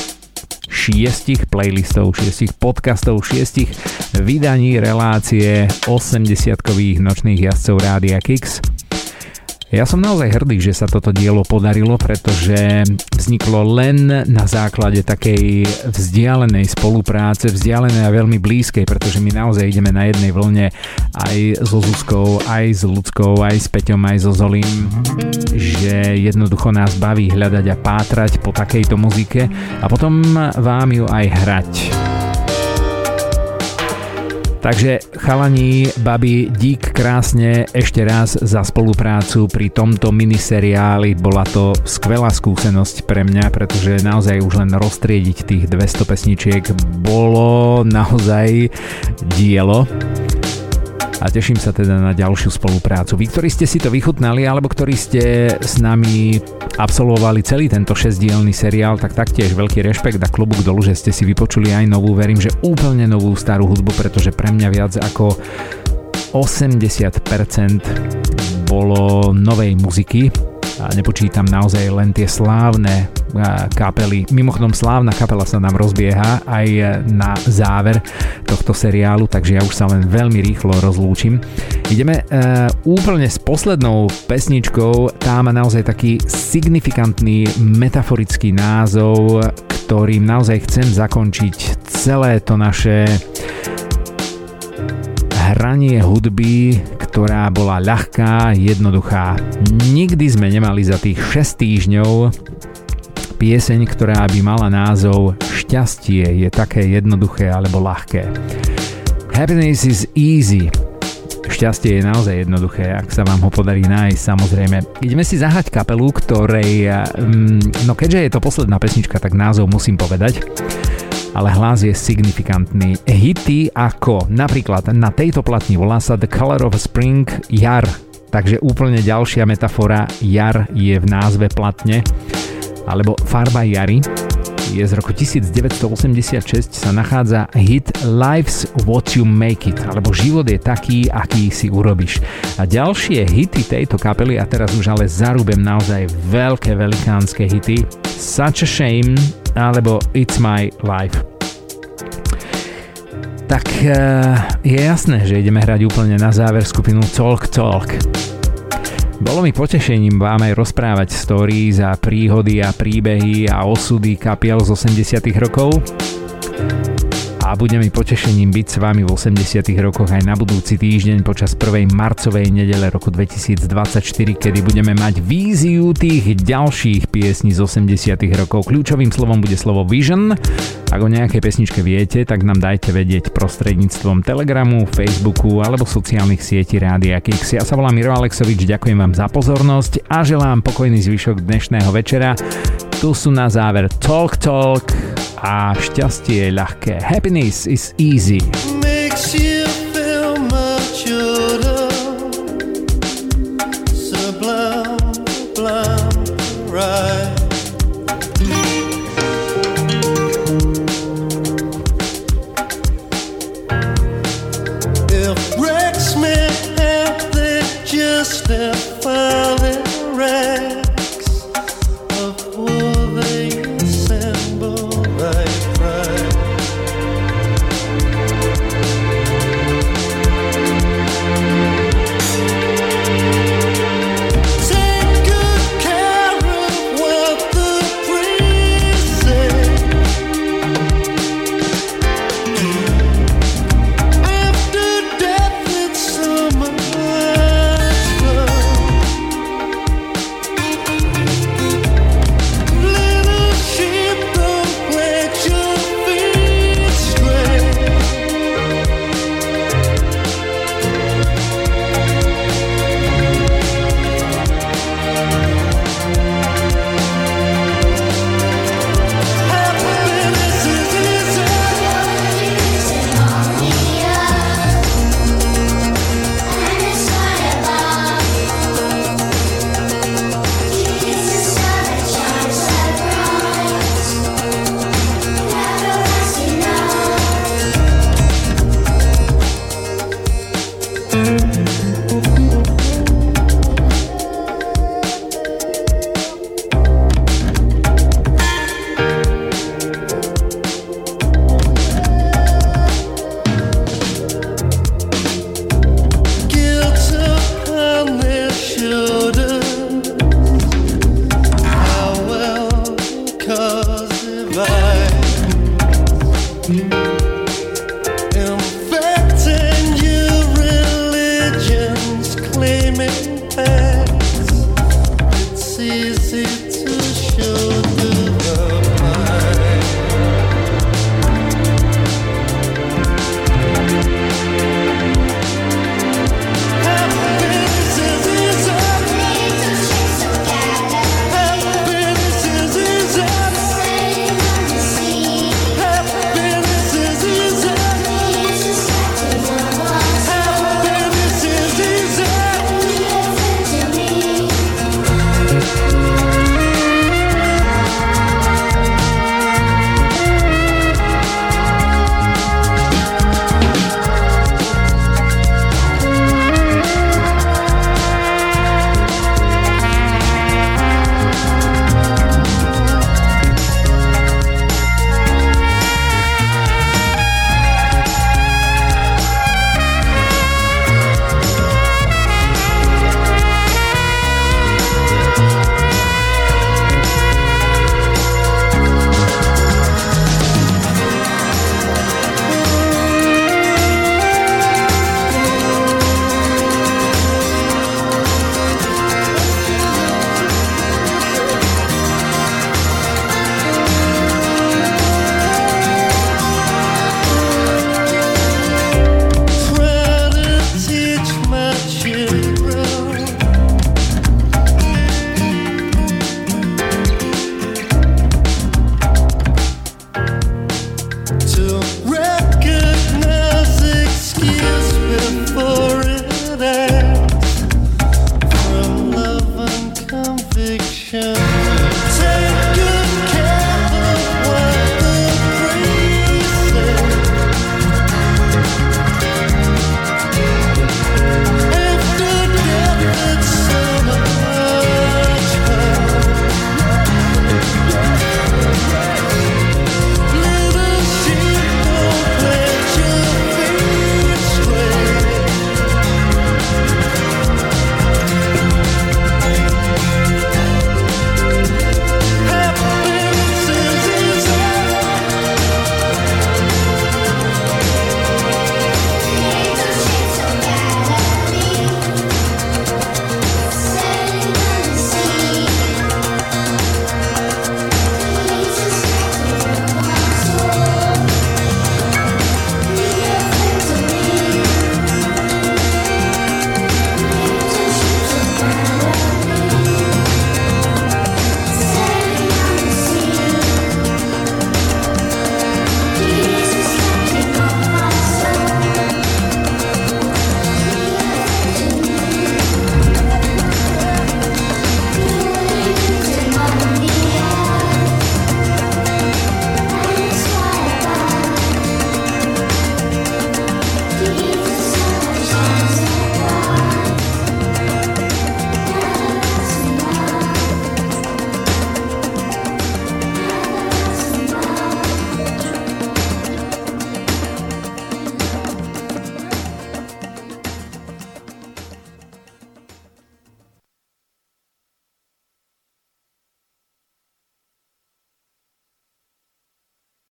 šiestich playlistov, šiestich podcastov, šiestich vydaní relácie 80-kových nočných jazdcov Rádia Kix. Ja som naozaj hrdý, že sa toto dielo podarilo, pretože vzniklo len na základe takej vzdialenej spolupráce, vzdialenej a veľmi blízkej, pretože my naozaj ideme na jednej vlne aj so Zuzkou, aj s ľudskou, aj s Peťom, aj so Zolím, že jednoducho nás baví hľadať a pátrať po takejto muzike a potom vám ju aj hrať. Takže chalani, babi, dík krásne ešte raz za spoluprácu pri tomto miniseriáli. Bola to skvelá skúsenosť pre mňa, pretože naozaj už len roztriediť tých 200 pesničiek bolo naozaj dielo a teším sa teda na ďalšiu spoluprácu. Vy, ktorí ste si to vychutnali alebo ktorí ste s nami absolvovali celý tento šesdielný seriál, tak taktiež veľký rešpekt a klobúk dolu, že ste si vypočuli aj novú, verím, že úplne novú starú hudbu, pretože pre mňa viac ako 80% bolo novej muziky a nepočítam naozaj len tie slávne kapely. Mimochodom slávna kapela sa nám rozbieha aj na záver tohto seriálu, takže ja už sa len veľmi rýchlo rozlúčim. Ideme uh, úplne s poslednou pesničkou, tá má naozaj taký signifikantný metaforický názov, ktorým naozaj chcem zakončiť celé to naše hranie hudby, ktorá bola ľahká, jednoduchá. Nikdy sme nemali za tých 6 týždňov pieseň, ktorá by mala názov Šťastie je také jednoduché alebo ľahké. Happiness is easy. Šťastie je naozaj jednoduché, ak sa vám ho podarí nájsť, samozrejme. Ideme si zahrať kapelu, ktorej, mm, no keďže je to posledná pesnička, tak názov musím povedať. Ale hlas je signifikantný. Hity ako napríklad na tejto platni volá sa The Color of Spring Jar, takže úplne ďalšia metafora jar je v názve platne, alebo farba jary je z roku 1986 sa nachádza hit Life's What You Make It, alebo život je taký, aký si urobíš. A ďalšie hity tejto kapely, a teraz už ale zarúbem naozaj veľké velikánske hity, Such a Shame alebo It's My Life. Tak eh, je jasné, že ideme hrať úplne na záver skupinu Talk Talk. Bolo mi potešením vám aj rozprávať stories a príhody a príbehy a osudy kapiel z 80 rokov a bude mi potešením byť s vami v 80 rokoch aj na budúci týždeň počas prvej marcovej nedele roku 2024, kedy budeme mať víziu tých ďalších piesní z 80 rokov. Kľúčovým slovom bude slovo Vision. Ak o nejakej pesničke viete, tak nám dajte vedieť prostredníctvom Telegramu, Facebooku alebo sociálnych sietí Rádia Kix. Ja sa volám Miro Alexovič, ďakujem vám za pozornosť a želám pokojný zvyšok dnešného večera. Tu sú na záver Talk Talk a šťastie je ľahké. Happiness is easy. Makes right.